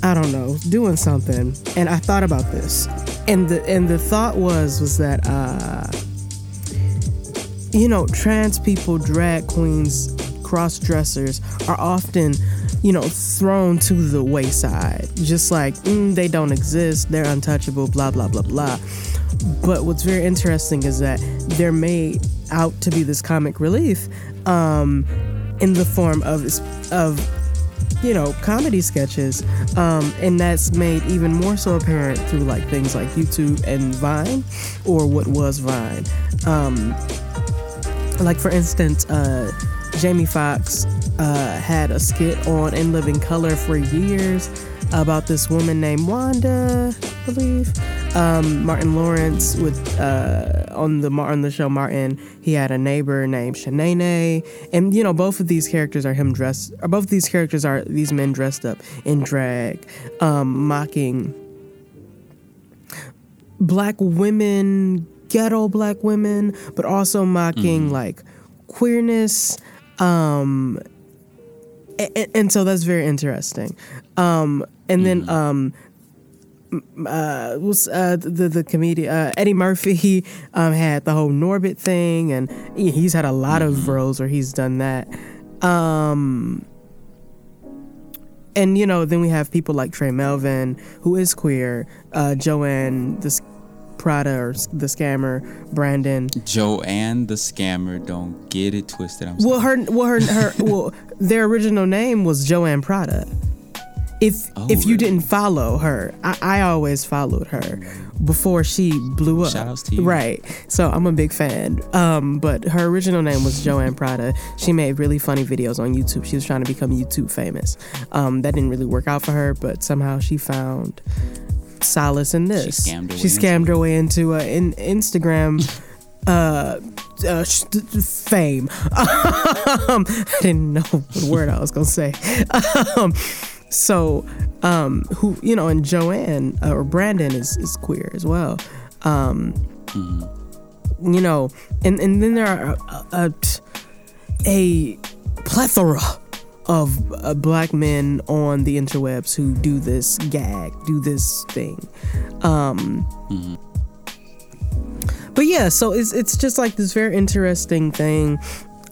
I don't know, doing something, and I thought about this, and the and the thought was was that uh, you know, trans people, drag queens, cross dressers are often you know thrown to the wayside, just like mm, they don't exist, they're untouchable, blah blah blah blah. But what's very interesting is that they're made out to be this comic relief um, in the form of of you know comedy sketches, um, and that's made even more so apparent through like things like YouTube and Vine, or what was Vine. Um, like for instance, uh, Jamie Foxx uh, had a skit on In Living Color for years about this woman named Wanda, I believe. Um, Martin Lawrence with uh, on the on the show Martin, he had a neighbor named Shanae, and you know both of these characters are him dressed. Or both of these characters are these men dressed up in drag, um, mocking black women, ghetto black women, but also mocking like queerness. Um, and, and so that's very interesting. Um, and then um, uh, was uh, the the comedian uh, Eddie Murphy? He um, had the whole Norbit thing, and he's had a lot of roles where he's done that. Um, and you know, then we have people like Trey Melvin, who is queer, uh, Joanne, this Prada or the scammer, Brandon. Joanne the scammer, don't get it twisted. I'm Well, sorry. her, well, her, her, well, their original name was Joanne Prada. If Oh, if you really? didn't follow her, I, I always followed her before she blew up. Shoutouts to you. Right. So I'm a big fan. Um, but her original name was Joanne Prada. She made really funny videos on YouTube. She was trying to become YouTube famous. Um, that didn't really work out for her, but somehow she found solace in this. scammed her She way into scammed her way into uh, in Instagram uh, uh, sh- fame. um, I didn't know what word I was gonna say. Um, so, um, who you know, and Joanne uh, or Brandon is is queer as well. Um, You know, and and then there are a, a, a plethora of uh, black men on the interwebs who do this gag, do this thing. Um, but yeah, so it's it's just like this very interesting thing,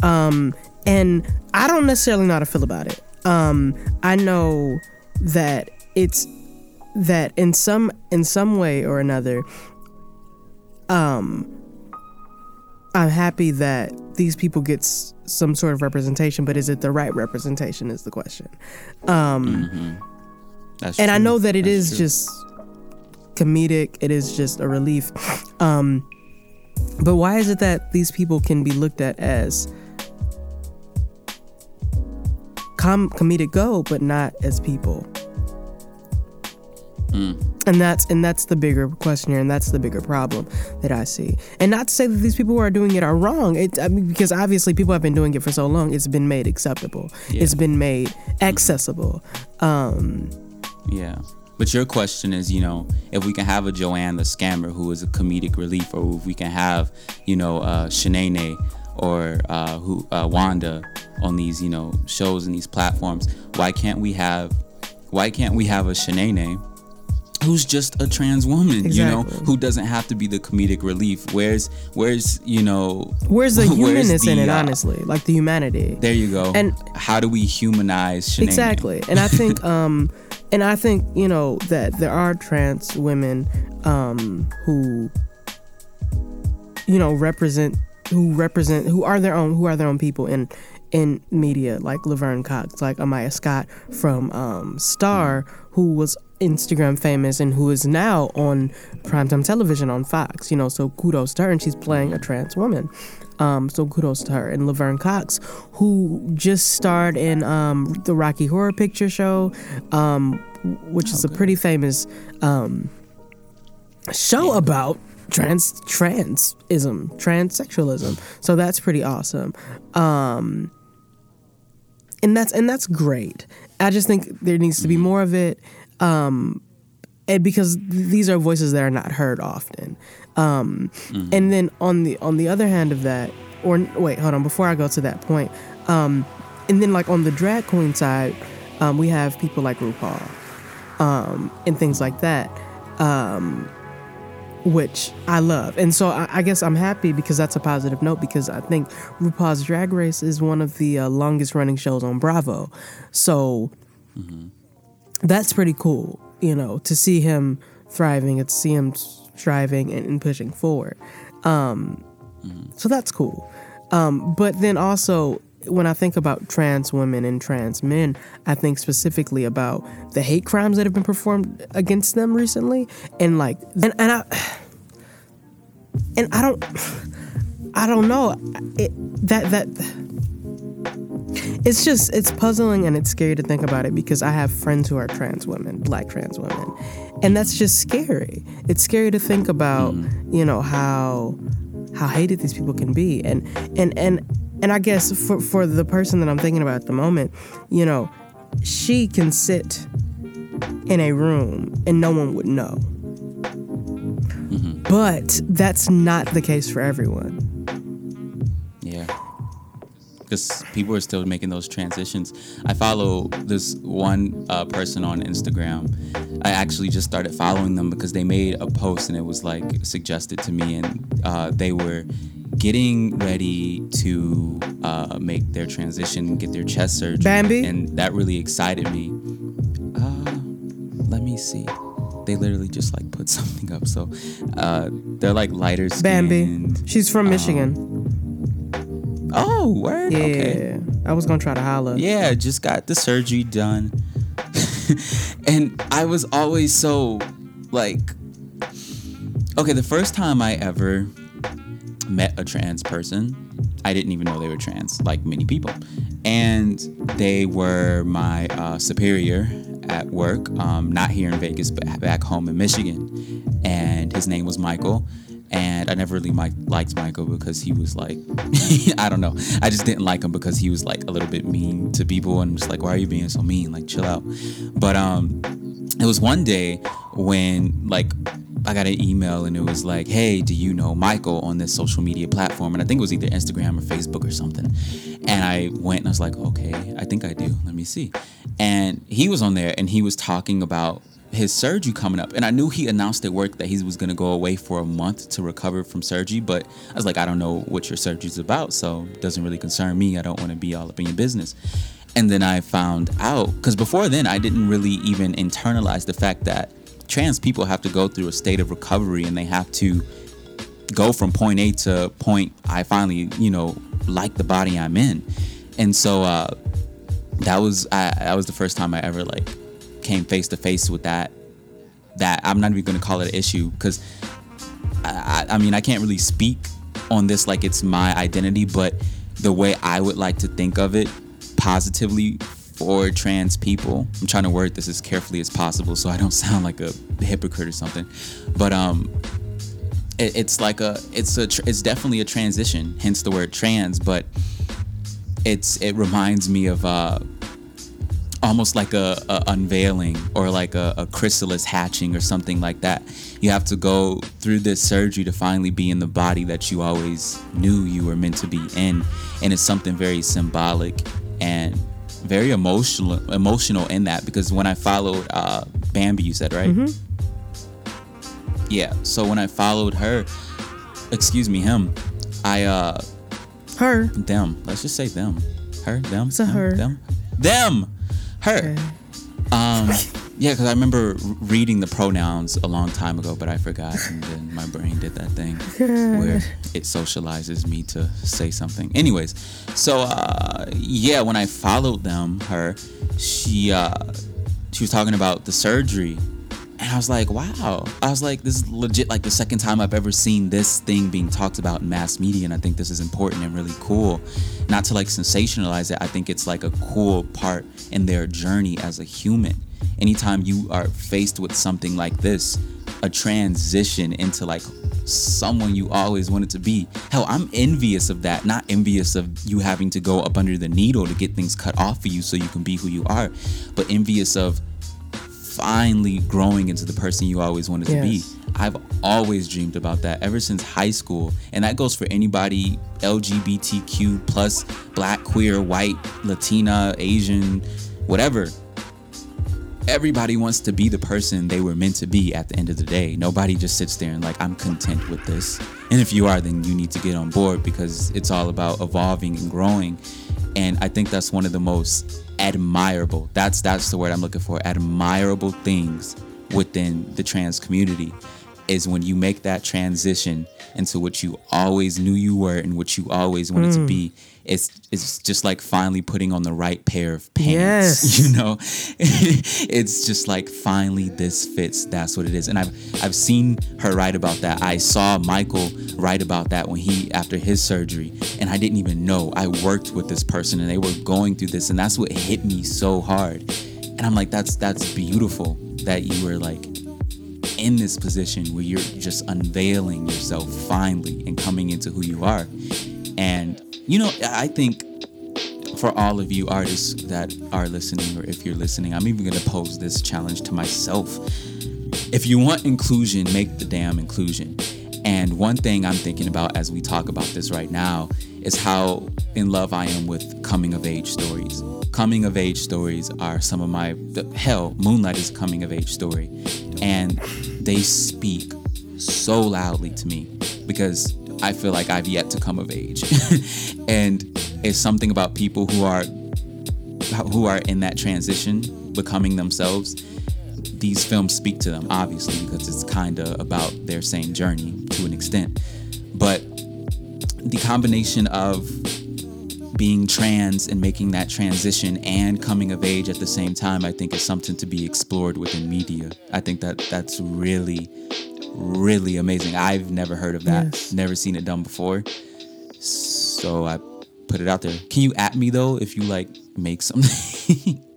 um, and I don't necessarily know how to feel about it. Um, I know that it's that in some in some way or another, um, I'm happy that these people get s- some sort of representation, but is it the right representation? Is the question. Um, That's and I know that it That's is true. just comedic. It is just a relief. Um, but why is it that these people can be looked at as com- comedic gold, but not as people? And that's and that's the bigger question here, and that's the bigger problem that I see. And not to say that these people who are doing it are wrong, it, I mean, because obviously people have been doing it for so long, it's been made acceptable, Yeah. it's been made accessible. Um, Yeah. But your question is, you know, if we can have a Joanne the scammer who is a comedic relief, or if we can have, you know, uh, Shanae or uh, who uh, Wanda on these, you know, shows and these platforms, why can't we have, why can't we have a Shanae who's just a trans woman, you know, who doesn't have to be the comedic relief? Where's, where's, you know, Where's the where's humanness in it, uh, honestly? Like the humanity. There you go. And- how do we humanize Shanae? Exactly. And I think um and I think, you know, that there are trans women um who you know represent who represent who are their own who are their own people in in media like Laverne Cox, like Amiyah Scott from um Star who was Instagram famous and who is now on primetime television on Fox. You know, so kudos to her, and she's playing a trans woman. Um, so kudos to her and Laverne Cox, who just starred in um, the Rocky Horror Picture Show, um, which is a pretty famous um, show about trans transism, transsexualism. So that's pretty awesome. Um, and that's and that's great. I just think there needs to be more of it. Um, and because these are voices that are not heard often. Um, And then on the on the other hand of that, or wait, hold on, before I go to that point, um, and then like on the drag queen side, um, we have people like RuPaul um, and things like that, um, which I love. And so I, I guess I'm happy because that's a positive note because I think RuPaul's Drag Race is one of the uh, longest running shows on Bravo. So that's pretty cool, you know, to see him thriving and to see him striving and, and pushing forward. Um, So that's cool. Um, but then also, when I think about trans women and trans men, I think specifically about the hate crimes that have been performed against them recently, and like, and and I, and I don't, I don't know, it, that that it's just it's puzzling and it's scary to think about it because I have friends who are trans women, black trans women, and that's just scary. It's scary to think about, mm. you know, how how hated these people can be, and and and and I guess for for the person that I'm thinking about at the moment, you know, she can sit in a room and no one would know. Mm-hmm. But that's not the case for everyone. Because people are still making those transitions. I follow this one uh, person on Instagram. I actually just started following them because they made a post and it was like suggested to me, and uh, they were getting ready to uh, make their transition, and get their chest surgery. Bambi? And that really excited me. Uh, let me see. They literally just like put something up. So uh, they're like lighter skinned. Bambi. She's from Michigan. Oh, word. Yeah. Okay. I was gonna try to holla. Yeah, just got the surgery done. and I was always so like okay, the first time I ever met a trans person, I didn't even know they were trans, like many people. And they were my uh, superior at work, um, not here in Vegas, but back home in Michigan. And his name was Michael. And I never really mi- liked Michael because he was like, I don't know. I just didn't like him because he was like a little bit mean to people and just like, why are you being so mean? Like, chill out. But um, it was one day when like I got an email and it was like, hey, do you know Michael on this social media platform? And I think it was either Instagram or Facebook or something. And I went and I was like, okay, I think I do. Let me see. And he was on there and he was talking about his surgery coming up. And I knew he announced at work that he was going to go away for a month to recover from surgery. But I was like, I don't know what your surgery's about. So it doesn't really concern me. I don't want to be all up in your business. And then I found out, because before then, I didn't really even internalize the fact that trans people have to go through a state of recovery and they have to go from point A to point I finally, you know, like the body I'm in. And so uh, that was I, that was the first time I ever like came face to face with that. That I'm not even going to call it an issue because I, I mean I can't really speak on this like it's my identity, but the way I would like to think of it positively for trans people. I'm trying to word this as carefully as possible so I don't sound like a hypocrite or something. But um it, it's like a it's a it's definitely a transition, hence the word trans, but it's it reminds me of uh almost like a, a unveiling or like a, a chrysalis hatching or something like that. You have to go through this surgery to finally be in the body that you always knew you were meant to be in, and it's something very symbolic and very emotional emotional in that because when I followed uh, Bambi, you said right? Yeah. So when I followed her, excuse me, him, I uh Her. them. Let's just say them. Her, them. It's a them, her. Them. Them. Her. Um, yeah, because I remember reading the pronouns a long time ago, but I forgot, and then my brain did that thing where it socializes me to say something. Anyways, so uh, yeah, when I followed them, her, she uh, she was talking about the surgery and I was like, wow. I was like, this is legit like the second time I've ever seen this thing being talked about in mass media. And I think this is important and really cool. Not to like sensationalize it, I think it's like a cool part in their journey as a human. Anytime you are faced with something like this, a transition into like someone you always wanted to be. Hell, I'm envious of that. Not envious of you having to go up under the needle to get things cut off for you so you can be who you are, but envious of finally growing into the person you always wanted to be. I've always dreamed about that ever since high school, and that goes for anybody LGBTQ plus, black, queer, white, Latina, Asian, whatever. Everybody wants to be the person they were meant to be at the end of the day. Nobody just sits there and like I'm content with this. And if you are, then you need to get on board because it's all about evolving and growing. And I think that's one of the most admirable. That's that's the word I'm looking for. Admirable things within the trans community is when you make that transition into what you always knew you were and what you always wanted to mm. be. It's it's just like finally putting on the right pair of pants. Yes. You know, it's just like finally this fits. That's what it is. And I've I've seen her write about that. I saw Michael write about that when he after his surgery, and I didn't even know. I worked with this person, and they were going through this, and that's what hit me so hard. And I'm like, that's that's beautiful that you were like in this position where you're just unveiling yourself finally and coming into who you are. And you know, I think for all of you artists that are listening, or if you're listening, I'm even gonna pose this challenge to myself. If you want inclusion, make the damn inclusion. And one thing I'm thinking about as we talk about this right now is how in love I am with coming of age stories. Coming of age stories are some of my hell. Moonlight is coming of age story, and they speak so loudly to me because I feel like I've yet to come of age, and it's something about people who are who are in that transition, becoming themselves. These films speak to them, obviously, because it's kind of about their same journey to an extent. But the combination of being trans and making that transition and coming of age at the same time, I think is something to be explored within media. I think that that's really, really amazing. I've never heard of that, Yes. never seen it done before. So I put it out there. Can you at me though if you like make something?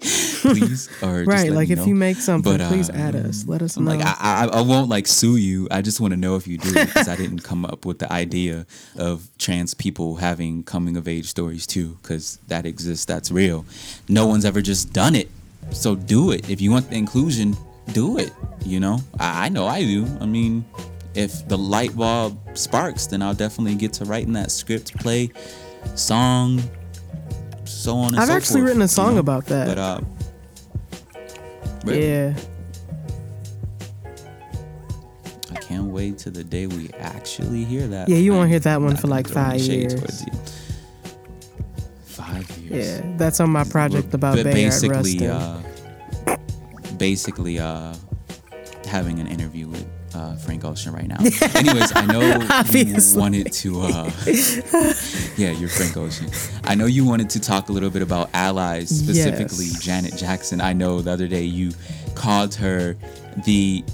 Please, or just Right, like if know. you make something, But, please uh, add us. Let us I'm know. like, I, I, I won't like sue you. I just want to know if you do because I didn't come up with the idea of trans people having coming of age stories too, because that exists. That's real. No one's ever just done it. So do it. If you want the inclusion, do it. You know, I, I know I do. I mean, if the light bulb sparks, then I'll definitely get to writing that script, play, song, so on and I've so actually forth, written a you song know? about that. But uh, but yeah. I can't wait to the day we actually hear that. Yeah, you won't hear that one for like five years. Five years. Yeah, that's on my project about Bayard basically, Rustin. uh, basically, uh, having an interview with uh, Frank Ocean right now. Anyways, I know you wanted to. Uh, yeah, you're Frank Ocean. I know you wanted to talk a little bit about allies, specifically Yes. Janet Jackson. I know the other day you called her the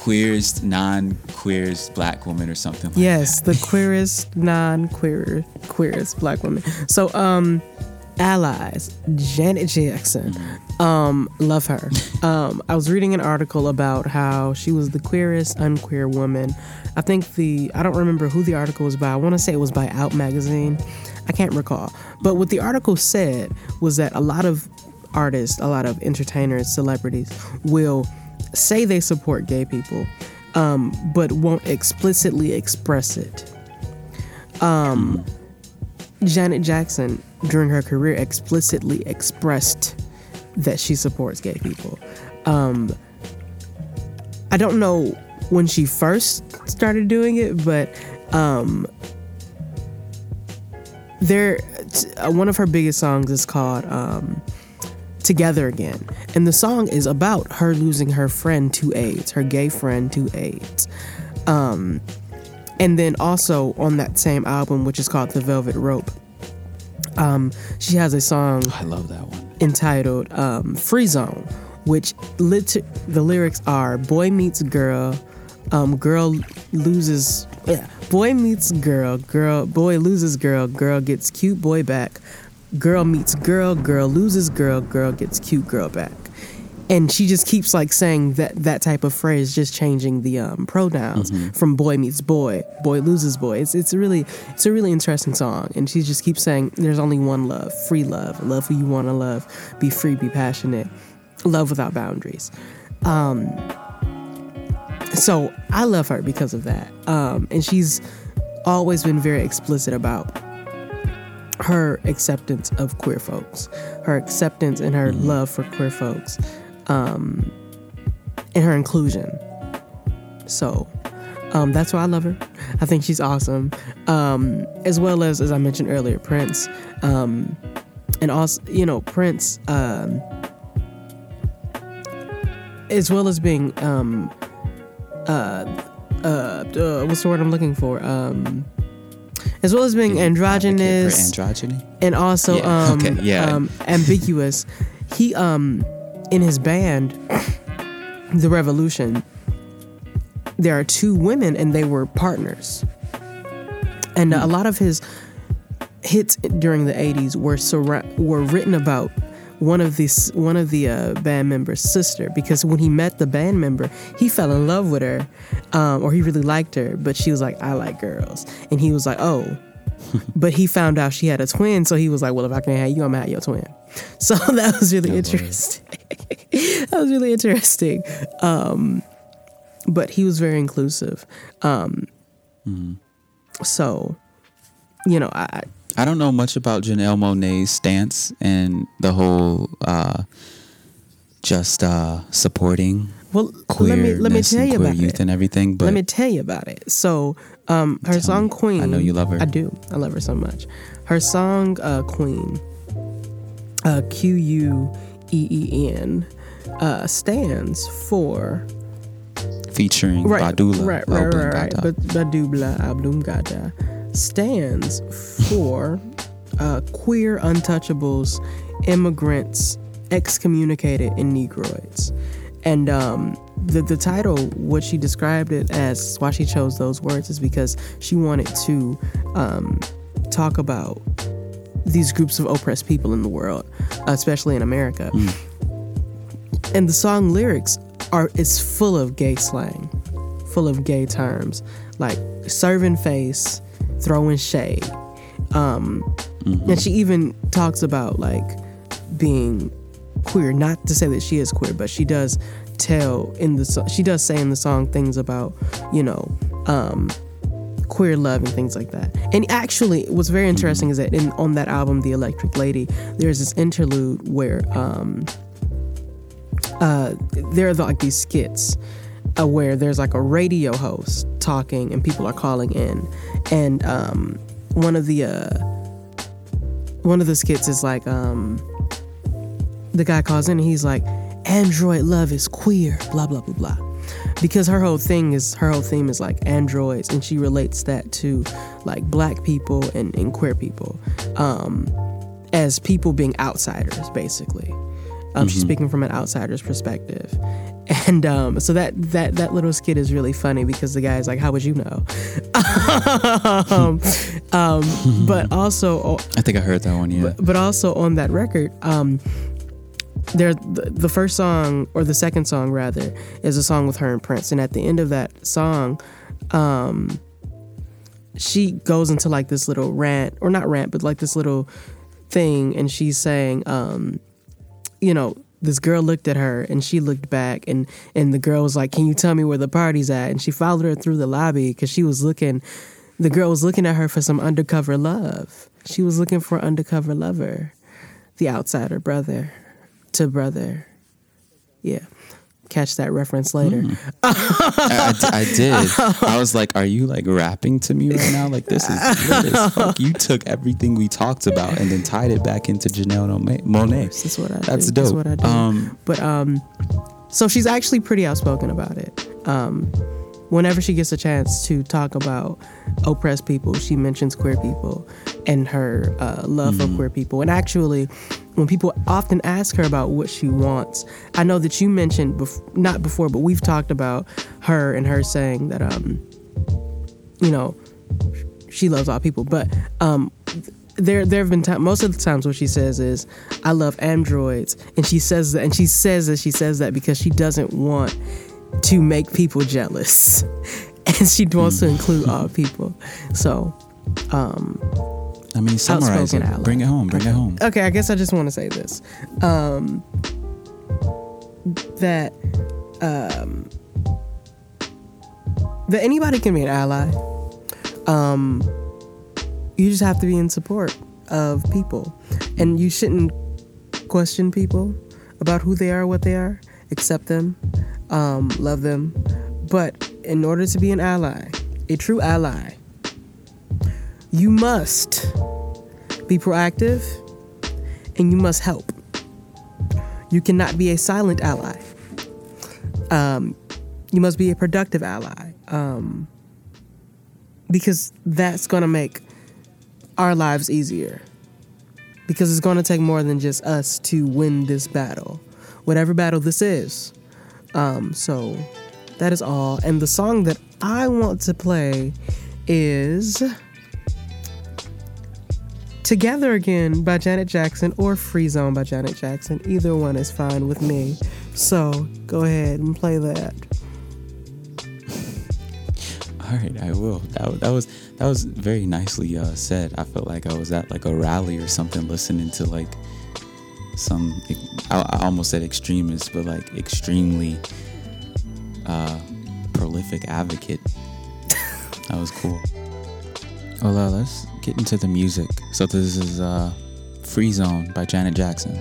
queerest, non-queerest black woman or something. Like that. Yes, the queerest, non-queer, queerest black woman. So, um, allies, Janet Jackson, um, love her. Um, I was reading an article about how she was the queerest unqueer woman. I think the I don't remember who the article was by. I want to say it was by Out magazine. I can't recall. But what the article said was that a lot of artists, a lot of entertainers, celebrities will say they support gay people, um, but won't explicitly express it. Um, Janet Jackson, during her career, explicitly expressed that she supports gay people. Um, I don't know when she first started doing it, but um, there, uh, one of her biggest songs is called um, "Together Again," and the song is about her losing her friend to AIDS, her gay friend to AIDS. Um, and then also on that same album, which is called "The Velvet Rope," um, she has a song I love that one. entitled um, "Free Zone," which lit- the lyrics are "Boy meets girl, um, girl loses." Yeah, boy meets girl, girl boy loses girl, girl gets cute boy back, girl meets girl, girl loses girl, girl gets cute girl back. And she just keeps like saying that that type of phrase, just changing the um, pronouns from boy meets boy, boy loses boy. It's it's a really it's a really interesting song, and she just keeps saying there's only one love, free love, love who you want to love, be free, be passionate, love without boundaries. Um, so I love her because of that, um, and she's always been very explicit about her acceptance of queer folks, her acceptance and her love for queer folks, um, and her inclusion. So um, that's why I love her. I think she's awesome, um, as well as as I mentioned earlier, Prince, um, and also you know Prince, um, as well as being um, uh, uh, uh, what's the word I'm looking for? Um, as well as being androgynous androgyny. and also Yeah, um, okay, yeah. um ambiguous he um in his band the revolution there are two women and they were partners. And a lot of his hits during the 80s were surra- were written about one of these one of the uh, band members sister because when he met the band member he fell in love with her um, or he really liked her but she was like i like girls. And he was like oh. But he found out she had a twin so he was like well if i can't have you i'm gonna have your twin so that was really interesting that was really interesting um, but he was very inclusive um, so you know i I don't know much about Janelle Monáe's stance and the whole uh, just uh, supporting well let me let me tell you about youth it and everything. But let me tell you about it. So, um, her song me. Queen. I know you love her. I do. I love her so much. Her song uh, Queen, uh, Q U E E N, uh, stands for featuring right, Badula, right, right, right, right. But Badubla Ablum Gata stands for uh, queer untouchables, immigrants, excommunicated, and negroids. And um, the the title, what she described it as, why she chose those words is because she wanted to um, talk about these groups of oppressed people in the world, especially in America. And the song lyrics are is full of gay slang, full of gay terms like serving face, throwing shade. Um, And she even talks about like being queer. Not to say that she is queer, but she does tell in the she does say in the song things about you know um, queer love and things like that. And actually, what's very interesting is that in on that album, The Electric Lady, there's this interlude where um, uh, there are like these skits uh, where there's like a radio host talking and people are calling in, and um, one of the uh, one of the skits is like um, the guy calls in and he's like, "Android love is queer," blah blah blah blah. Because her whole thing is her whole theme is like androids, and she relates that to like black people and, and queer people um, as people being outsiders, basically. Um, She's speaking from an outsider's perspective, and um, so that that that little skit is really funny because the guy's like, "How would you know?" um, um, but also, I think I heard that one. Yeah, but also on that record, um, there the, first song or the second song rather is a song with her and Prince, and at the end of that song, um, she goes into like this little rant or not rant, but like this little thing, and she's saying, um, you know. This girl looked at her and she looked back and and the girl was like, "Can you tell me where the party's at?" And she followed her through the lobby because she was looking. The girl was looking at her for some undercover love. She was looking for undercover lover, the outsider brother to brother. Yeah, catch that reference later. I, I, I did. I was like, "Are you like rapping to me right now? Like this is lit as fuck." You took everything we talked about and then tied it back into Janelle. Monáe. That's what I That's do. dope. That's what I do. Um, but um, so she's actually pretty outspoken about it. Um, whenever she gets a chance to talk about oppressed people, she mentions queer people, and her uh, love for queer people. And actually, when people often ask her about what she wants, I know that you mentioned bef- not before, but we've talked about her and her saying that um, you know, she loves all people. But um, there there have been times most of the times what she says is, "I love androids," and she says that, and she says that she says that because she doesn't want to make people jealous, and she wants to include all people. So. Um, I mean, summarize it. ally. Bring it home. Bring it home. Okay, I guess I just want to say this. Um, that um, that anybody can be an ally. Um, you just have to be in support of people, and you shouldn't question people about who they are, what they are. Accept them, um, love them, but in order to be an ally, a true ally, you must be proactive and you must help. You cannot be a silent ally. Um, you must be a productive ally um, because that's going to make our lives easier. Because it's going to take more than just us to win this battle, whatever battle this is. Um, so that is all. And the song that I want to play is. Together Again by Janet Jackson or Free Zone by Janet Jackson. Either one is fine with me. So go ahead and play that. All right, I will. That, that was that was very nicely uh, said. I felt like I was at like a rally or something, listening to like some. I, I almost said extremist, but like extremely uh, prolific advocate. that was cool. Well, uh, let's get into the music. So this is uh, "Free Zone" by Janet Jackson.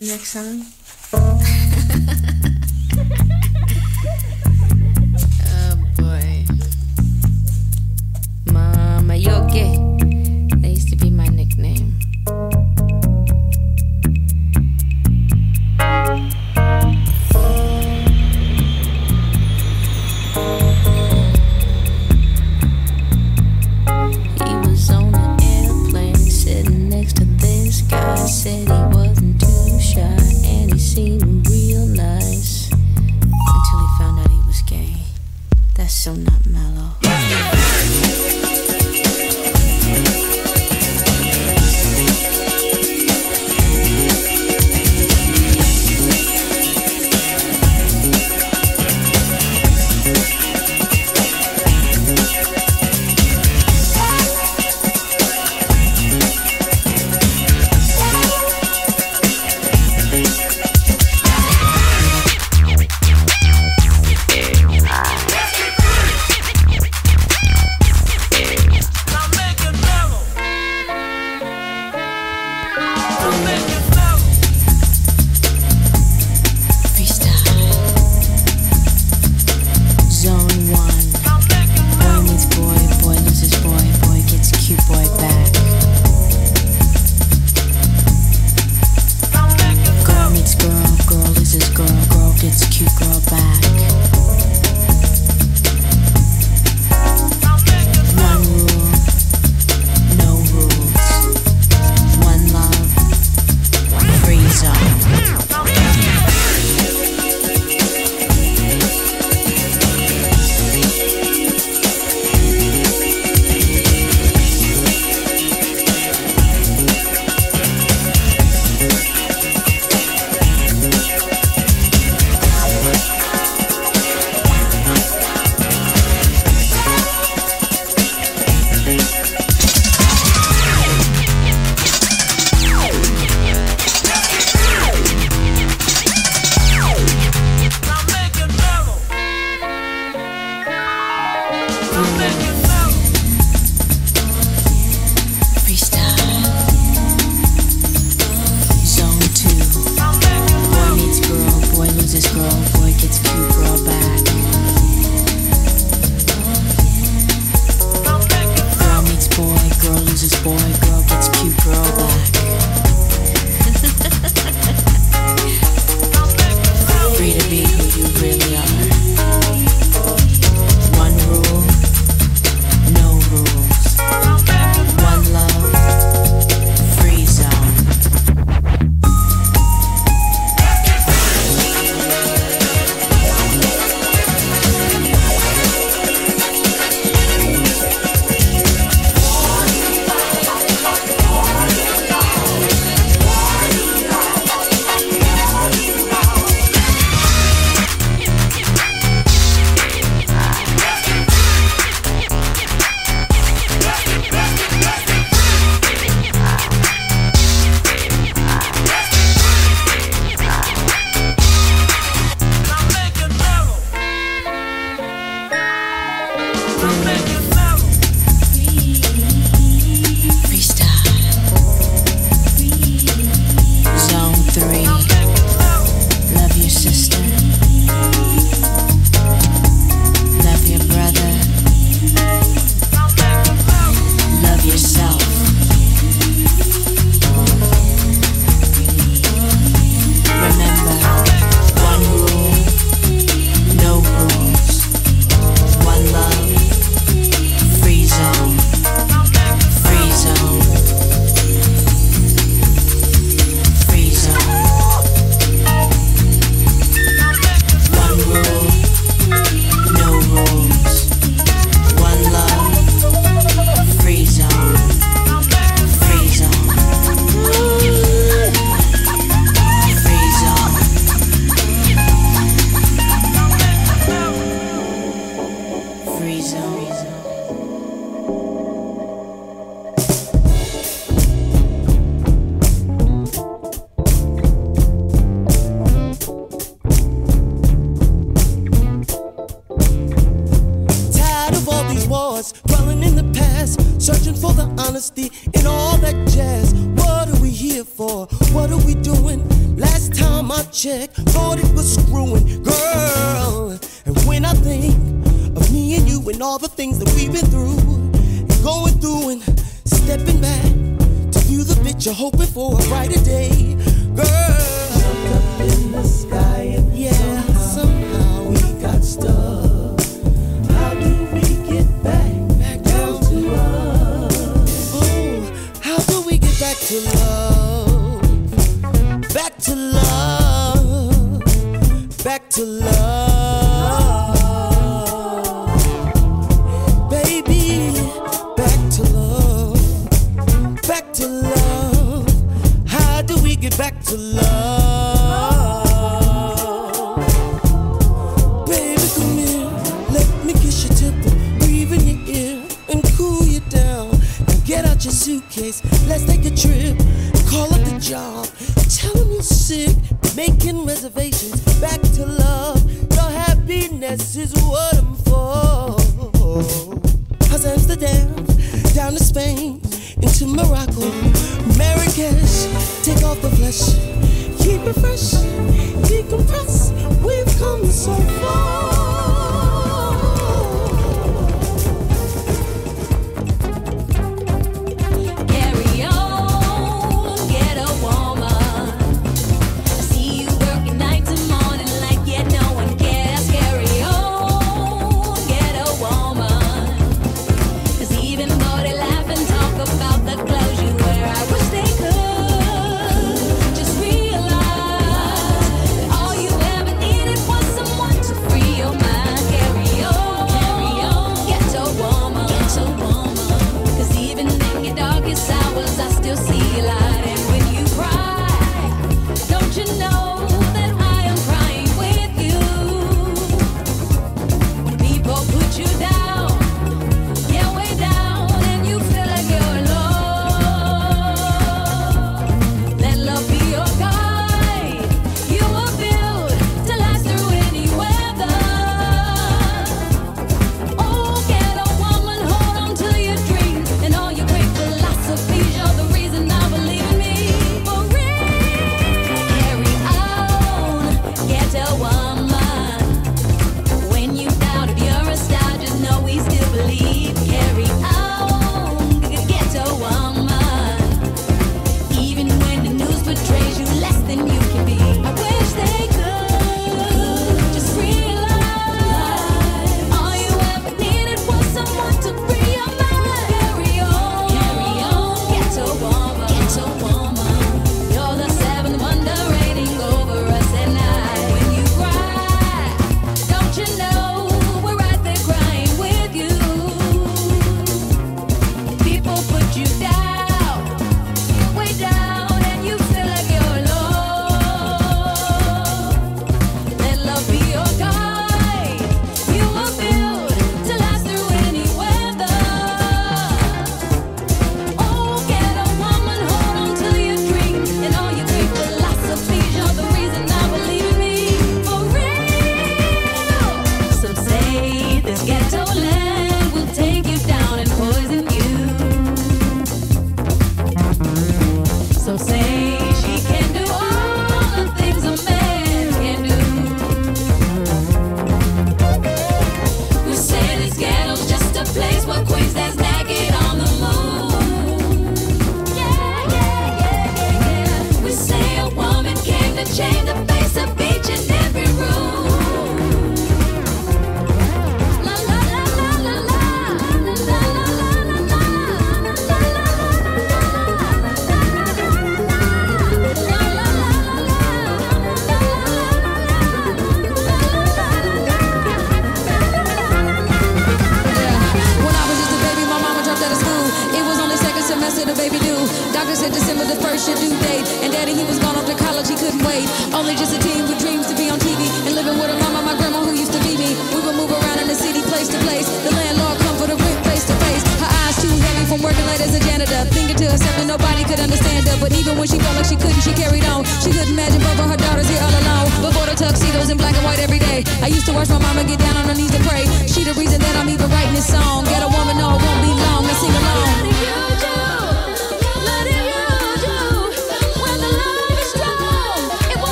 Next song.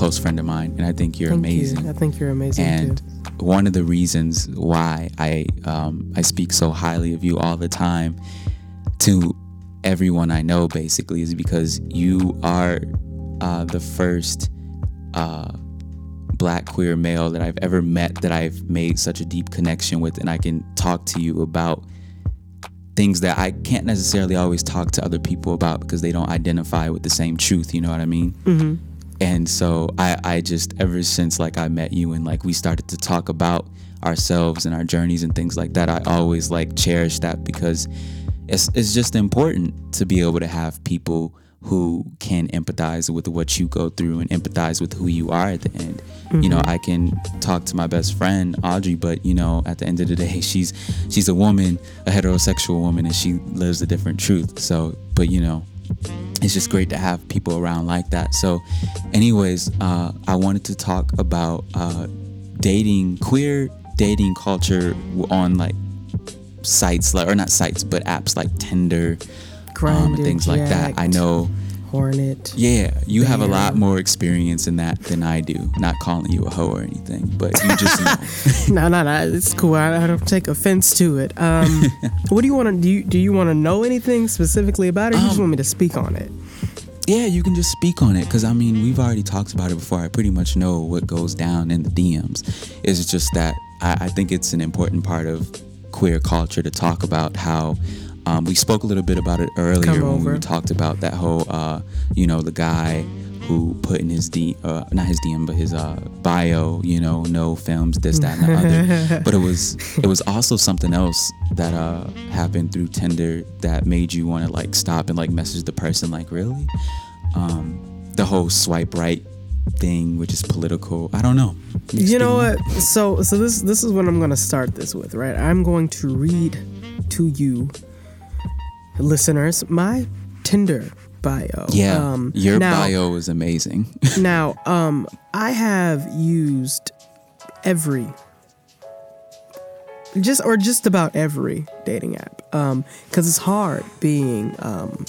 Close friend of mine, and I think you're Thank amazing. You. I think you're amazing and too. one of the reasons why I um, I speak so highly of you all the time to everyone I know basically is because you are uh, the first uh, black queer male that I've ever met that I've made such a deep connection with, and I can talk to you about things that I can't necessarily always talk to other people about because they don't identify with the same truth. You know what I mean? Mm-hmm. And so I, I just ever since like I met you and like we started to talk about ourselves and our journeys and things like that, I always like cherish that because it's it's just important to be able to have people who can empathize with what you go through and empathize with who you are at the end. You know, mm-hmm. I can talk to my best friend Audrey, but you know, at the end of the day, she's she's a woman, a heterosexual woman, and she lives a different truth. So, but you know, it's just great to have people around like that. So, anyways, uh, I wanted to talk about uh, dating, queer dating culture on like sites, like or not sites, but apps like Tinder, um, and things like that. I know. Hornet. Yeah, you have a lot more experience in that than I do. Not calling you a hoe or anything, but you just know. No, no, no. It's cool. I, I don't take offense to it. Um, what do you want to do? You, do you want to know anything specifically about it? Or you just Um, want me to speak on it? Yeah, you can just speak on it because I mean, we've already talked about it before. I pretty much know what goes down in the DMs. It's just that I, I think it's an important part of queer culture to talk about how um, we spoke a little bit about it earlier when we talked about that whole, uh, you know, the guy who put in his D, uh, not his DM, but his uh, bio, you know, no films, this, that, and the other. But it was, it was also something else that uh, happened through Tinder that made you want to like stop and like message the person, like, really? Um, the whole swipe right thing, which is political. I don't know. You know what? So, so this this is what I'm going to start this with, right? I'm going to read to you, listeners, my Tinder bio. Yeah, Um, your now, bio is amazing. Now, um, I have used every, just or just about every dating app, um, because it's hard being um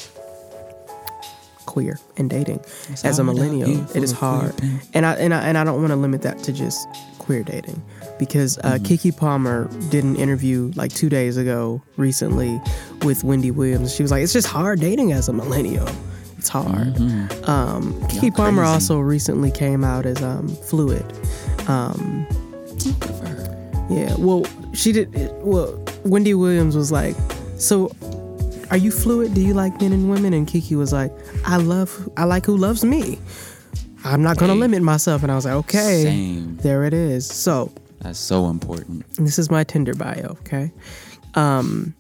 queer and dating It's as a millennial. It is for a queer hard, and I and I and I don't want to limit that to just queer dating, because uh, Mm-hmm. Keke Palmer did an interview like two days ago recently with Wendy Williams. She was like, "It's just hard dating as a millennial. It's hard." Um, Keke Y'all Palmer crazy. also recently came out as um, fluid. Um, yeah, well, she did. Well, Wendy Williams was like, "So, are you fluid? Do you like men and women?" And Keke was like, "I love, I like who loves me. I'm not gonna Hey. limit myself." And I was like, "Okay, Same. there it is." So, That's so important. this is my Tinder bio, okay? Um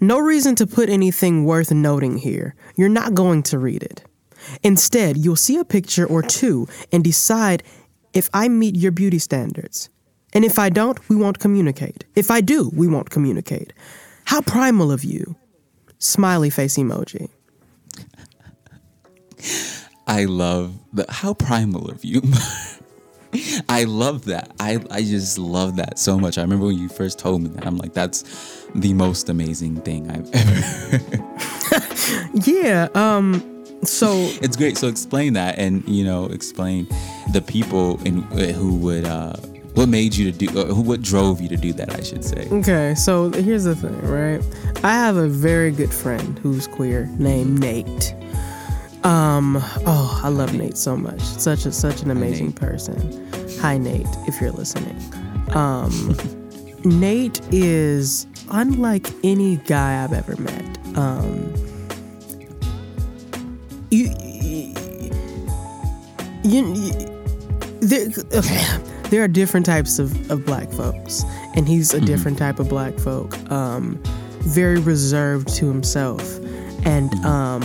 No reason to put anything worth noting here. You're not going to read it. Instead, you'll see a picture or two and decide if I meet your beauty standards. And if I don't, we won't communicate. If I do, we won't communicate. How primal of you. Smiley face emoji. I love the how primal of you. I love that. I I just love that so much. I remember when you first told me that. I'm like, that's the most amazing thing I've ever. Yeah. Um. So it's great. So explain that, and you know, explain the people in who would. uh what made you to do? Uh. What drove you to do that? I should say. okay. So here's the thing, right? I have a very good friend who's queer named Nate. Um. Oh, I love Nate so much. Such a such an amazing Nate. person. Hi, Nate, if you're listening. Um. Nate is unlike any guy I've ever met. Um. You. You. you there, there are different types of, of black folks, and he's a different type of black folk. Um, very reserved to himself, and um,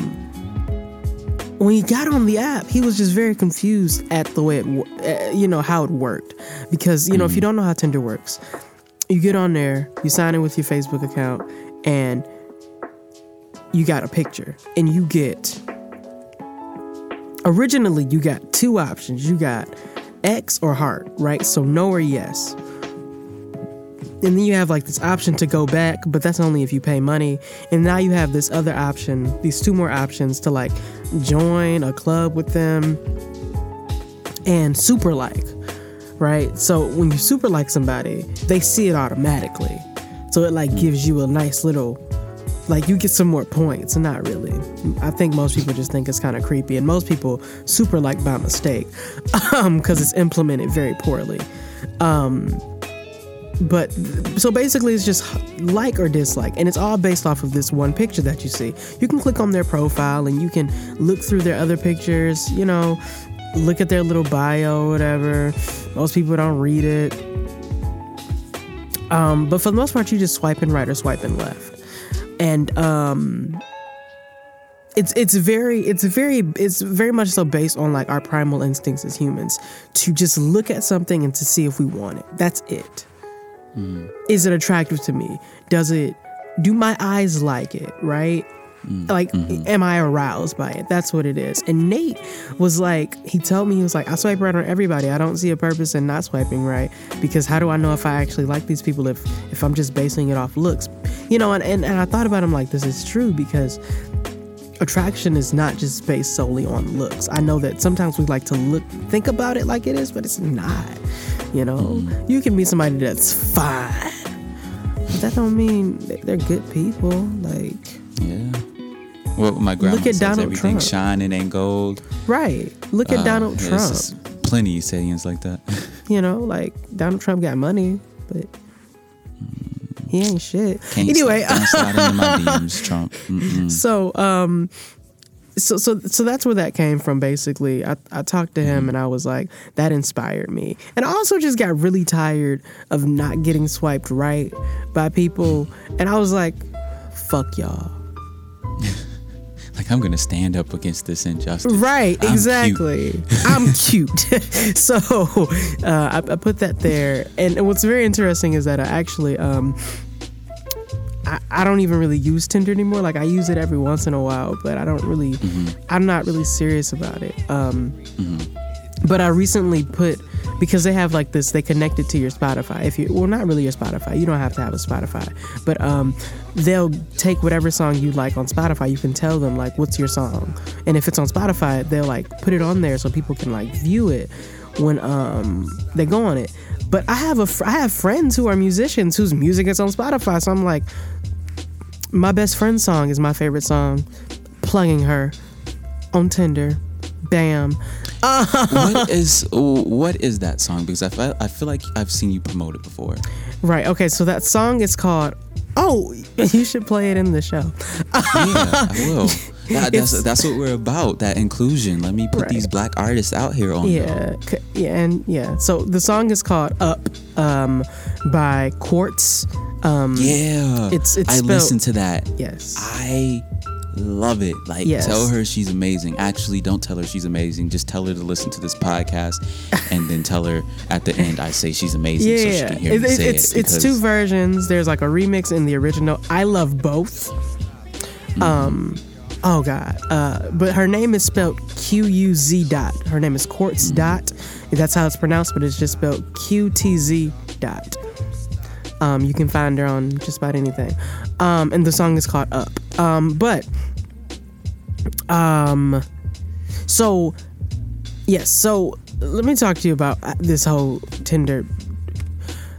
when he got on the app, he was just very confused at the way it, uh, you know, how it worked. Because you know, if you don't know how Tinder works, you get on there, you sign in with your Facebook account, and you got a picture, and you get. Originally, you got two options. You got X or heart, right? So no or yes. And then you have like this option to go back, but that's only if you pay money. And now you have this other option, these two more options to like join a club with them and super like, right? So when you super like somebody, they see it automatically. So it like gives you a nice little like you get some more points. Not really. I think most people just think it's kind of creepy and most people super like by mistake um because it's implemented very poorly. Um but so basically it's just like or dislike and it's all based off of this one picture that you see. You can click on their profile and you can look through their other pictures you know look at their little bio or whatever. Most people don't read it. Um, but for the most part you just swiping right or swiping left and um it's it's very it's very it's very much so based on like our primal instincts as humans to just look at something and to see if we want it. That's it. Is it attractive to me? Does it do my eyes like it right Mm-hmm. like mm-hmm. am i aroused by it? That's what it is. And nate was like he told me he was like i swipe right on everybody. I don't see a purpose in not swiping right because how do i know if i actually like these people if if i'm just basing it off looks? You know and, and, and i thought about him like this is true because attraction is not just based solely on looks. I know that sometimes we like to look think about it like it is but it's not you know? Mm-hmm. You can meet somebody that's fine but that don't mean they're good people like Yeah. Well, my grandma Look at says Donald everything Trump. shining ain't gold. Right. Look at Uh, Donald Trump. plenty of sayings like that. You know, like Donald Trump got money, but he ain't shit. Can't anyway, slide, slide my DMs, Trump. Mm-mm. so um so so so that's where that came from basically. I I talked to him and I was like that inspired me. And I also just got really tired of not getting swiped right by people and I was like fuck y'all. Like I'm gonna stand up against this injustice. Right, I'm cute. exactly. I'm cute. so uh, I, I put that there. And what's very interesting is that I actually, um, I, I don't even really use Tinder anymore. Like I use it every once in a while, but I don't really, I'm not really serious about it. Um, But I recently put because they have like this, they connect it to your Spotify. If you well, not really your Spotify. You don't have to have a Spotify, but um, they'll take whatever song you like on Spotify. You can tell them like, what's your song, and if it's on Spotify, they'll like put it on there so people can like view it when um they go on it. But I have a I have friends who are musicians whose music is on Spotify, so I'm like, my best friend's song is my favorite song. Plugging her on Tinder, bam. What is what is that song? Because I feel, I feel like I've seen you promote it before. Right. Okay. So that song is called. Oh, you should play it in the show. Yeah, I will. That, that's that's what we're about. That inclusion. Let me put Right. these black artists out here on. Yeah. Yeah. And yeah. So the song is called "Up" um, by Quartz. Um, Yeah. It's- it's I spelled- listened to that. Yes. I love it. Like, Yes. tell her she's amazing. Actually, don't tell her she's amazing. Just tell her to listen to this podcast, and then tell her at the end I say she's amazing, so she Yeah, can hear it, me it- say it's it. it's two versions. There's like a remix and the original. I love both. Um, oh god. Uh, but her name is spelled Q U Z dot. Her name is Quartz dot. That's how it's pronounced, but it's just spelled Q T Z dot. Um, you can find her on just about anything. Um, and the song is called Up. Um, but um, so yes. So let me talk to you about uh, this whole Tinder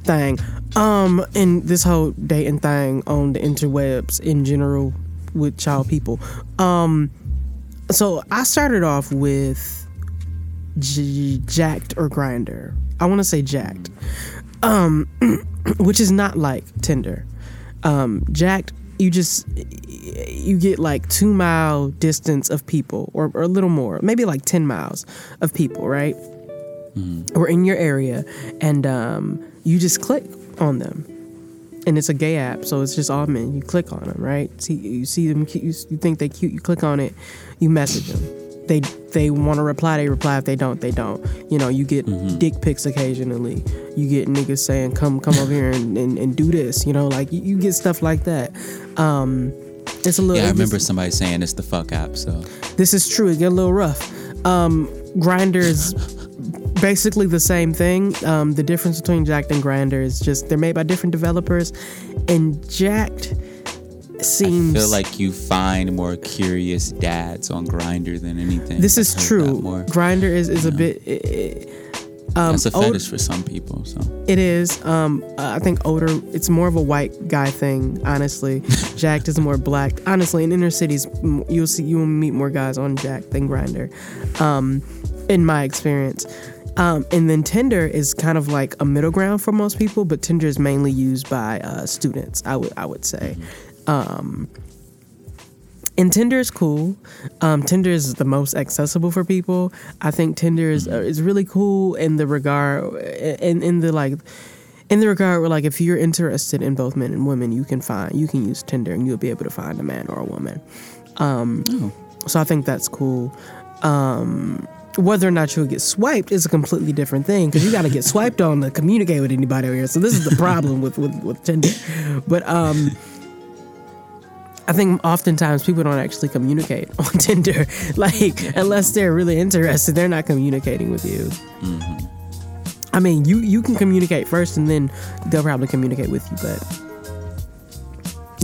thing. Um, and this whole dating thing on the interwebs in general with child people. Um, so I started off with J- Jack'd or Grindr. I want to say Jack'd, um, which is not like Tinder. Um, Jack'd, you just you get like two mile distance of people, or, or a little more, maybe like ten miles of people, right? Or in your area, and um, you just click on them and it's a gay app, so it's just all men. You click on them, right? See, you see them, cute, you, you think they cute. You click on it, you message them. They they want to reply, they reply. If they don't, they don't. You know, you get dick pics occasionally. You get niggas saying, "Come come over here and, and, and do this." You know, like you, you get stuff like that. Um, it's a little. Yeah, I remember gets- somebody saying it's the fuck app. So this is true. It get a little rough. Um, Grindr is basically the same thing. Um, the difference between Jack'd and Grindr is just they're made by different developers, and Jack'd seems. I feel like you find more curious dads on Grindr than anything. this is I've heard that true. Grindr is is a bit. i- i- um, That's a fetish for some people. So It is. Um, I think older. It's more of a white guy thing, honestly. Jack'd is more black. Honestly, in inner cities, you'll see you will meet more guys on Jack than Grindr, um, in my experience. Um, and then Tinder is kind of like a middle ground for most people, but Tinder is mainly used by uh, students. I would I would say. Um, and Tinder is cool. Um, Tinder is the most accessible for people. I think Tinder is uh, is really cool in the regard in in the like in the regard where like if you're interested in both men and women, you can find you can use Tinder and you'll be able to find a man or a woman. Um, So I think that's cool. Um, whether or not you'll get swiped is a completely different thing because you got to get swiped on to communicate with anybody over here. So this is the problem with, with with Tinder. But um, I think oftentimes people don't actually communicate on Tinder. Like, unless they're really interested, they're not communicating with you. I mean, you you can communicate first, and then they'll probably communicate with you. But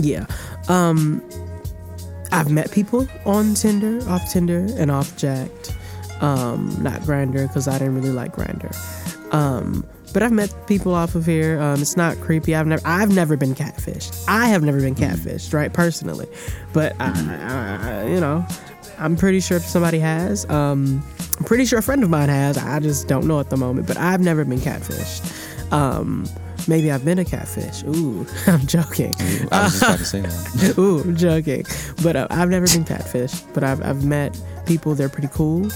yeah, um, I've met people on Tinder, off Tinder, and off Jack'd. Um, not Grindr because I didn't really like Grindr. Um, but I've met people off of here. Um, it's not creepy. I've never, I've never been catfished. I have never been catfished, right? Personally, but I, I, you know, I'm pretty sure somebody has. Um, I'm pretty sure a friend of mine has. I just don't know at the moment. But I've never been catfished. Um, maybe I've been a catfish. Ooh, I'm joking. I was just about to say that. Ooh, I'm joking. But uh, I've never been catfished. But I've, I've met people. They're pretty cool.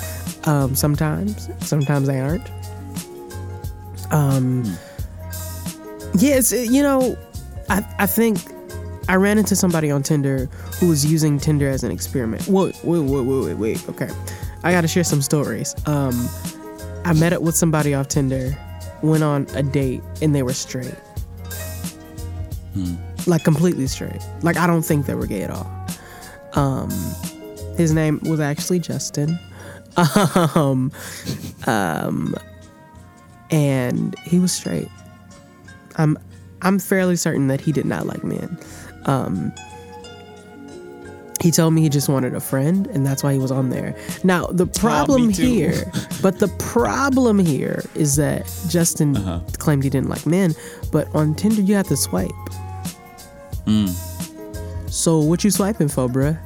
Um, sometimes, sometimes they aren't. Um, yeah, it's you know, I I think I ran into somebody on Tinder who was using Tinder as an experiment. Wait, wait, wait, wait, wait, wait. Okay, I got to share some stories. Um, I met up with somebody off Tinder, went on a date, and they were straight. Like completely straight. Like I don't think they were gay at all. Um, his name was actually Justin. Um, um, and he was straight. I'm I'm fairly certain that he did not like men. Um, he told me he just wanted a friend, and that's why he was on there. Now the problem here, but the problem here is that Justin Uh-huh. claimed he didn't like men, but on Tinder you have to swipe. So what you swiping for, bruh?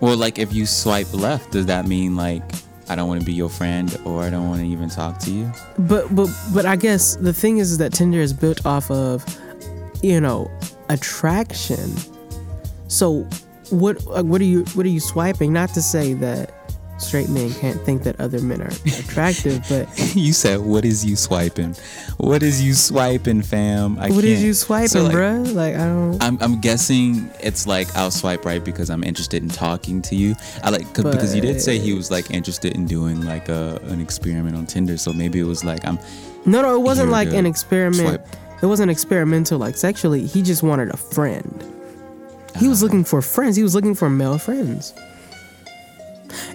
Well, like if you swipe left, does that mean like I don't want to be your friend or I don't want to even talk to you? But but but I guess the thing is, is that Tinder is built off of, you know, attraction. So what what are you what are you swiping? Not to say that straight men can't think that other men are attractive, but you said, "What is you swiping? What is you swiping, fam?" I what is you swiping, So, like, bruh? Like I don't. I'm, I'm guessing it's like I'll swipe right because I'm interested in talking to you. I like 'cause- because you did say he was like interested in doing like a an experiment on Tinder. So maybe it was like I'm No, no, it wasn't like an experiment. swipe. It wasn't experimental, like sexually. He just wanted a friend. He was ah. looking for friends. He was looking for male friends.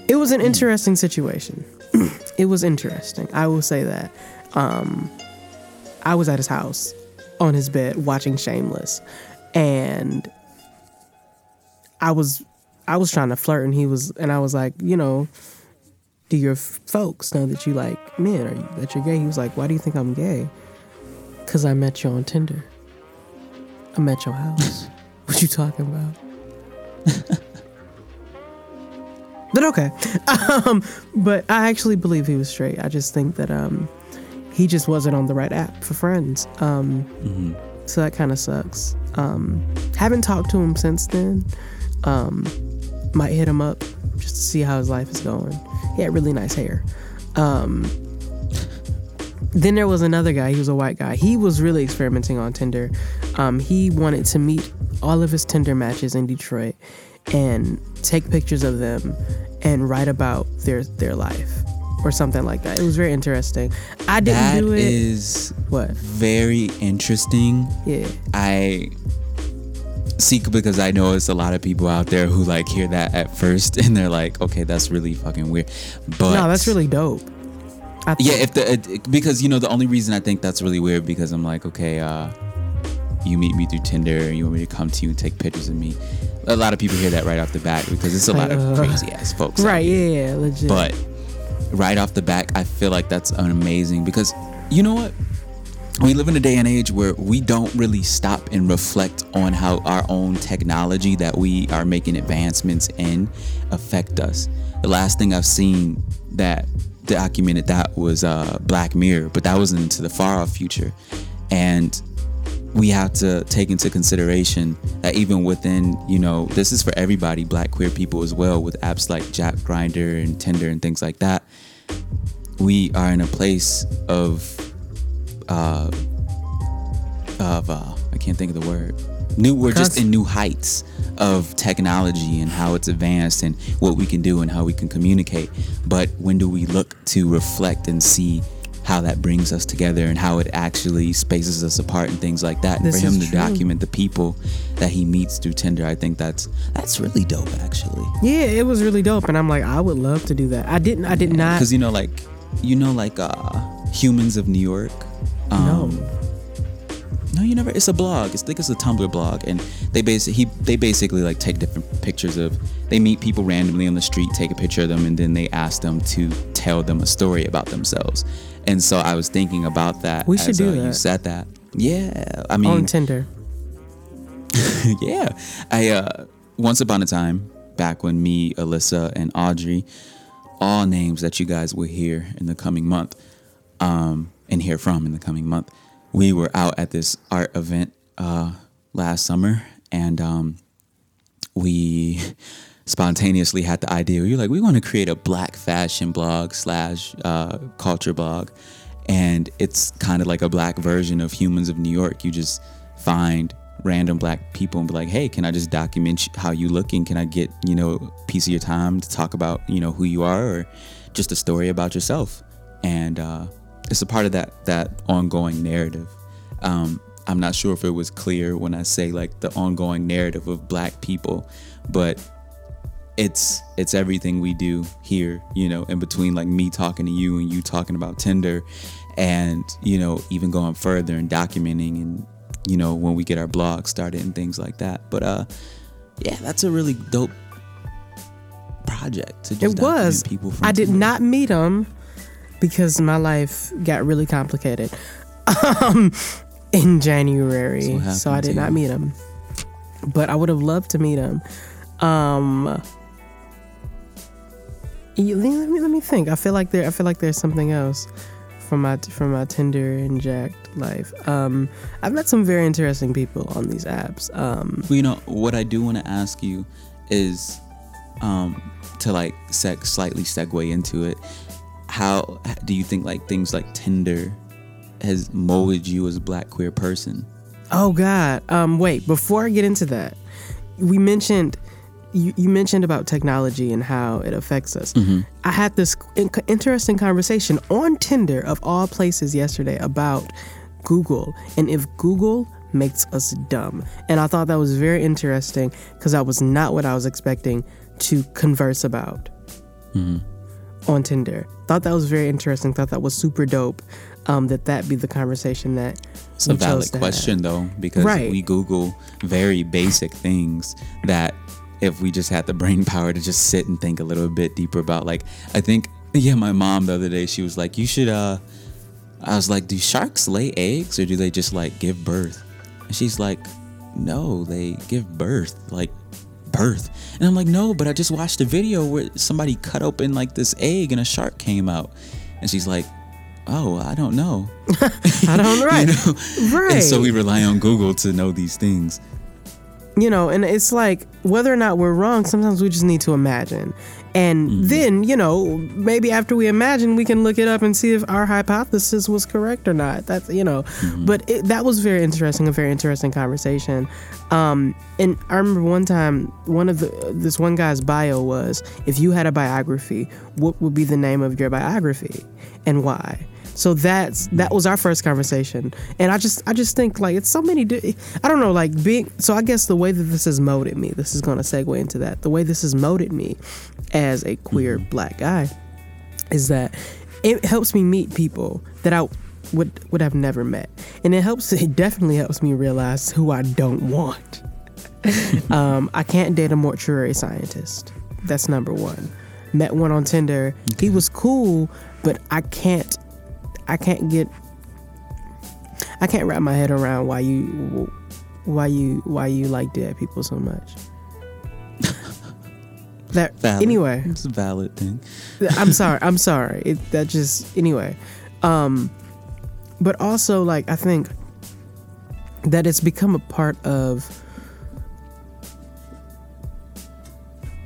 It was an interesting situation. it was interesting. I will say that. Um, I was at his house on his bed watching Shameless, and I was I was trying to flirt, and he was, and I was like, you know, do your f- folks know that you like men or you, that you're gay? He was like, why do you think I'm gay? Because I met you on Tinder. I met your house. what you talking about? but okay. Um, but I actually believe he was straight. I just think that um, he just wasn't on the right app for friends. Um, So that kind of sucks. Um, haven't talked to him since then. Um, might hit him up just to see how his life is going. He had really nice hair. Um, then there was another guy. He was a white guy. He was really experimenting on Tinder. Um, he wanted to meet all of his Tinder matches in Detroit and take pictures of them and write about their their life or something like that. It was very interesting. I didn't that do it. is what? very interesting. Yeah. I seek because I know it's a lot of people out there who like hear that at first and they're like, okay, that's really fucking weird. But No, that's really dope. I yeah. If the it, because you know the only reason I think that's really weird because I'm like, okay, uh, you meet me through Tinder and you want me to come to you and take pictures of me. A lot of people hear that right off the bat because it's a lot of Uh, crazy ass folks. right. Yeah. Yeah. Legit. But right off the back, I feel like that's an amazing because you know what? We live in a day and age where we don't really stop and reflect on how our own technology that we are making advancements in affect us. The last thing I've seen that documented that was uh, Black Mirror, but that was into the far off future. And we have to take into consideration that even within, you know, this is for everybody, black queer people as well, with apps like Jack Grindr and Tinder and things like that. We are in a place of, uh, of uh, I can't think of the word. New, we're just in new heights of technology and how it's advanced and what we can do and how we can communicate. But when do we look to reflect and see how that brings us together and how it actually spaces us apart and things like that? And This for him to true. document the people that he meets through Tinder, I think that's that's really dope actually. yeah, it was really dope, and I'm like, I would love to do that. I didn't. I did not. Because you know, like you know, like uh, Humans of New York. No. No, you never. It's a blog. It's I think it's a Tumblr blog, and they basically he they basically like take different pictures of. They meet people randomly on the street, take a picture of them, and then they ask them to tell them a story about themselves. And so I was thinking about that. We should as, do uh, You said that. Yeah, I mean, on Tinder. yeah. I uh once upon a time, back when me, Alyssa, and Audrey, all names that you guys will hear in the coming month, um, and hear from in the coming month, we were out at this art event uh last summer and um we spontaneously had the idea. We were like, we want to create a black fashion blog slash uh, culture blog, and it's kind of like a black version of Humans of New York. You just find random black people and be like, hey, can I just document how you looking? Can I get you know a piece of your time to talk about you know who you are or just a story about yourself? And uh, it's a part of that that ongoing narrative. Um, I'm not sure if it was clear when I say like the ongoing narrative of black people, but it's it's everything we do here, you know, in between like me talking to you and you talking about Tinder and, you know, even going further and documenting and you know, when we get our blog started and things like that. But uh yeah, that's a really dope project to just It was. people from I did Tinder. not meet him because my life got really complicated um, in January. So I did not meet him. But I would have loved to meet him. Um, let me let me think. I feel like there. I feel like there's something else from my from my Tinder and Jack'd life. Um, I've met some very interesting people on these apps. Um, Well, you know, what I do want to ask you is um, to like seg- slightly segue into it, how do you think like things like Tinder has molded you as a black queer person? Oh God. Um, wait. Before I get into that, we mentioned you, you mentioned about technology and how it affects us. I had this in- interesting conversation on Tinder of all places yesterday about Google and if Google makes us dumb. And I thought that was very interesting because that was not what I was expecting to converse about on Tinder. Thought that was very interesting. Thought that was super dope. Um, that that be the conversation that It's a valid to have. question though, because Right. we Google very basic things that if we just had the brain power to just sit and think a little bit deeper about, like I think, yeah, my mom the other day she was like, "You should." uh I was like, "Do sharks lay eggs or do they just like give birth?" And she's like, "No, they give birth, like birth." And I'm like, "No, but I just watched a video where somebody cut open like this egg and a shark came out." And she's like, "Oh, I don't know." I don't right. Right. And so we rely on Google to know these things. You know, and it's like whether or not we're wrong, sometimes we just need to imagine. And Mm-hmm. then, you know, maybe after we imagine, we can look it up and see if our hypothesis was correct or not. That's, you know, Mm-hmm. but it, that was very interesting, a very interesting conversation. Um, and I remember one time, one of the, this one guy's bio was if you had a biography, what would be the name of your biography and why? So that's that was our first conversation, and I just I just think like it's so many. di- I don't know, like being. So I guess the way that this has molded me, this is going to segue into that. The way this has molded me as a queer black guy is that it helps me meet people that I would would have never met, and it helps. It definitely helps me realize who I don't want. um, I can't date a mortuary scientist. That's number one. Met one on Tinder. He was cool, but I can't. I can't get. I can't wrap my head around why you, why you, why you like dead people so much. that Valid. anyway. It's a valid thing. I'm sorry. I'm sorry. It, that just anyway. Um, but also like I think that it's become a part of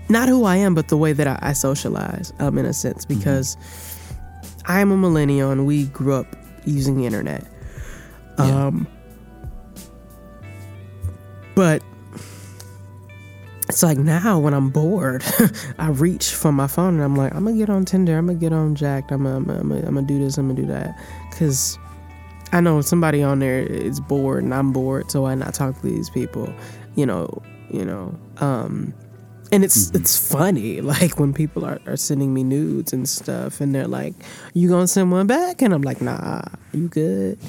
not who I am, but the way that I, I socialize. Um, in a sense, because I am a millennial and we grew up using the internet. Yeah. Um, but it's like now when I'm bored, I reach for my phone and I'm like, I'm gonna get on Tinder, I'm gonna get on Jack'd, I'm gonna, I'm gonna, I'm gonna, I'm gonna do this, I'm gonna do that, because I know somebody on there is bored and I'm bored, so why not talk to these people, you know, you know, um, and it's it's funny like when people are, are sending me nudes and stuff and they're like you gonna send one back? And i'm like nah you good.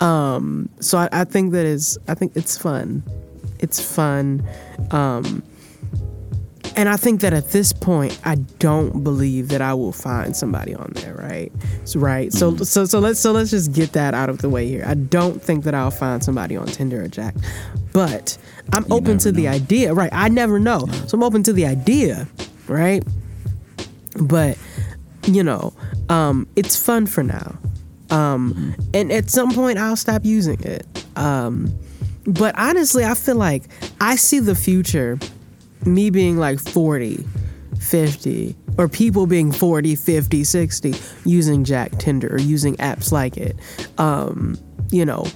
Um so i, I think that is i think it's fun. It's fun. Um and i think that at this point i don't believe that i will find somebody on there right? So, right? So so so let's so let's just get that out of the way here. I don't think that i'll find somebody on tinder or jack. But i'm open never to the idea right i never know. So i'm open to the idea right? But you know um it's fun for now. Um and at some point i'll stop using it. Um but honestly i feel like i see the future me being like 40 50 or people being 40 50 60 using jack tinder or using apps like it. Um you know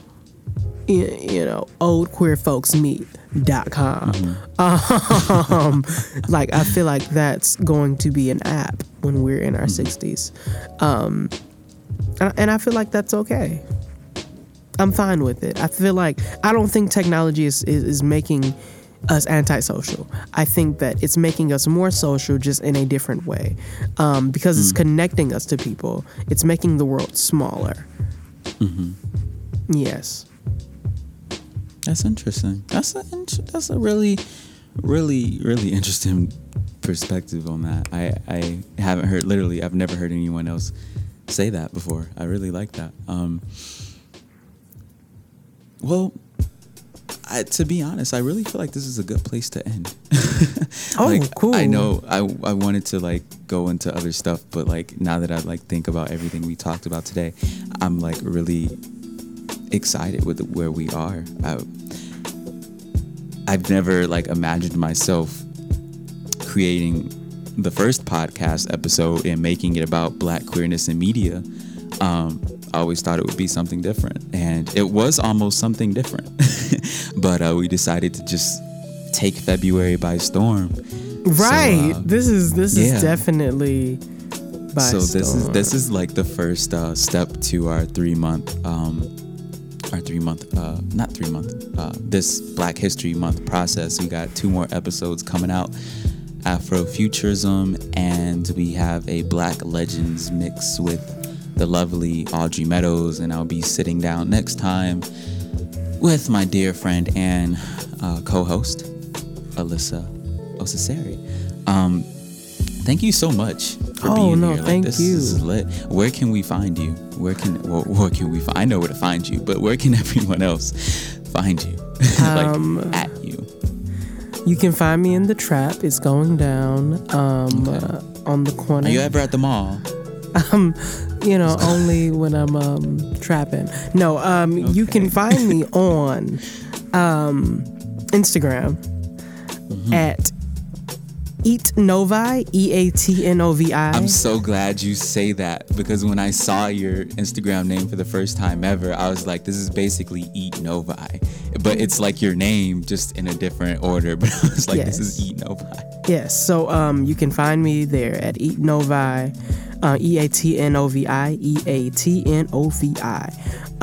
you, you know old queer folks meet.com um like i feel like that's going to be an app when we're in our 60s um and- i feel like that's okay. I'm fine with it. I feel like i don't think technology is is, is making us antisocial. I think that it's making us more social just in a different way. Um, because it's connecting us to people. It's making the world smaller. Yes That's interesting. That's a that's a really, really, really interesting perspective on that. I I haven't heard literally. I've never heard anyone else say that before. I really like that. Um. Well, I, to be honest, I really feel like this is a good place to end. Oh, Like, cool. I know I I wanted to like go into other stuff, but like now that I like think about everything we talked about today, I'm like really excited with where we are. I, I've never like imagined myself creating the first podcast episode and making it about black queerness in media, um, I always thought it would be something different. And it was almost something different. but uh, we decided to just take February by storm. Right. uh, this is this yeah. is definitely by so this is this is like the first uh, step to our three month um our three month uh not three month uh this black history month process. We got two more episodes coming out afrofuturism and we have a black legends mix with the lovely audrey meadows and i'll be sitting down next time with my dear friend and uh, co-host alyssa osaseri um thank you so much for Oh, being no, here. Like, thank this, you. This is lit. Where can we find you? Where can where, where can we? Find, I know where to find you, but where can everyone else find you? like Um, at you. You can find me in the trap. It's going down um, uh, on the corner. Are you ever at the mall? you know, only when I'm um, trapping. No, um, you can find me on um, Instagram Mm-hmm. at Eat Novi, E A T N O V I. I'm so glad you say that because when I saw your Instagram name for the first time ever, I was like, this is basically Eat Novi. But it's like your name just in a different order. But I was like, this is Eat Novi. Yes, so um, you can find me there at Eat Novi, uh, E A T N O V I, E A T N O V I.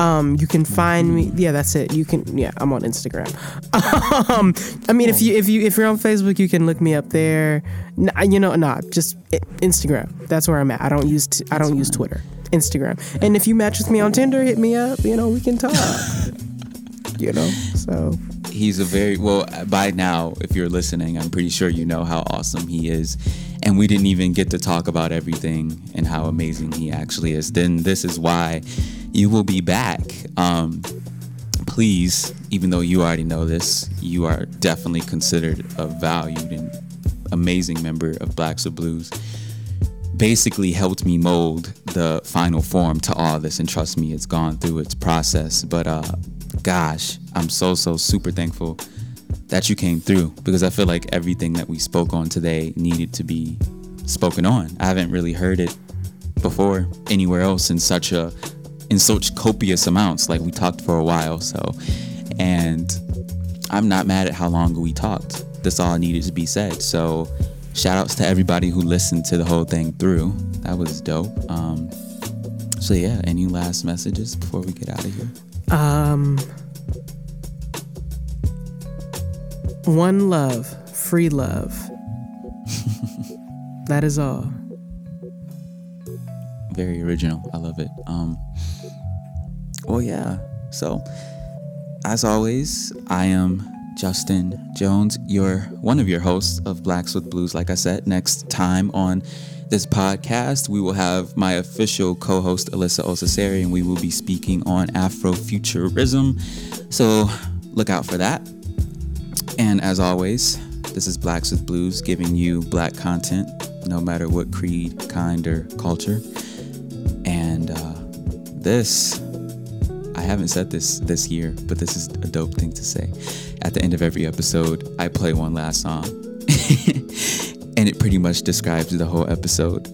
Um, you can find me. Yeah, that's it. You can. Yeah, I'm on Instagram. um, I mean, if you if you if you're on Facebook, you can look me up there. You know, nah, just i- Instagram. That's where I'm at. I don't use t- I don't use Twitter. Instagram. And if you match with me on Tinder, hit me up. You know, we can talk. you know, so he's a very well by now if you're listening i'm pretty sure you know how awesome he is and we didn't even get to talk about everything and how amazing he actually is then this is why you will be back. Um please even though you already know this you are definitely considered a valued and amazing member of blacks with blues basically helped me mold the final form to all this and trust me it's gone through its process. But uh gosh i'm so so super thankful that you came through because i feel like everything that we spoke on today needed to be spoken on. I haven't really heard it before anywhere else in such a in such copious amounts. Like we talked for a while so and i'm not mad at how long we talked. This all needed to be said. So shout outs to everybody who listened to the whole thing through. That was dope. Um so yeah any last messages before we get out of here? Um, one love, free love. that is all. very original. I love it. Um, well, yeah. So, as always, I am Justin Jones, your one of your hosts of Blacks with Blues. Like I said, next time on this podcast, we will have my official co-host Alyssa Osaseri, and we will be speaking on Afrofuturism. So, look out for that. And as always, this is Blacks with Blues, giving you black content, no matter what creed, kind, or culture. And uh, this, I haven't said this this year, but this is a dope thing to say. At the end of every episode, I play one last song, and it pretty much describes the whole episode.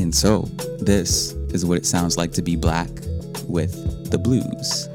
And so, this is what it sounds like to be black with the blues.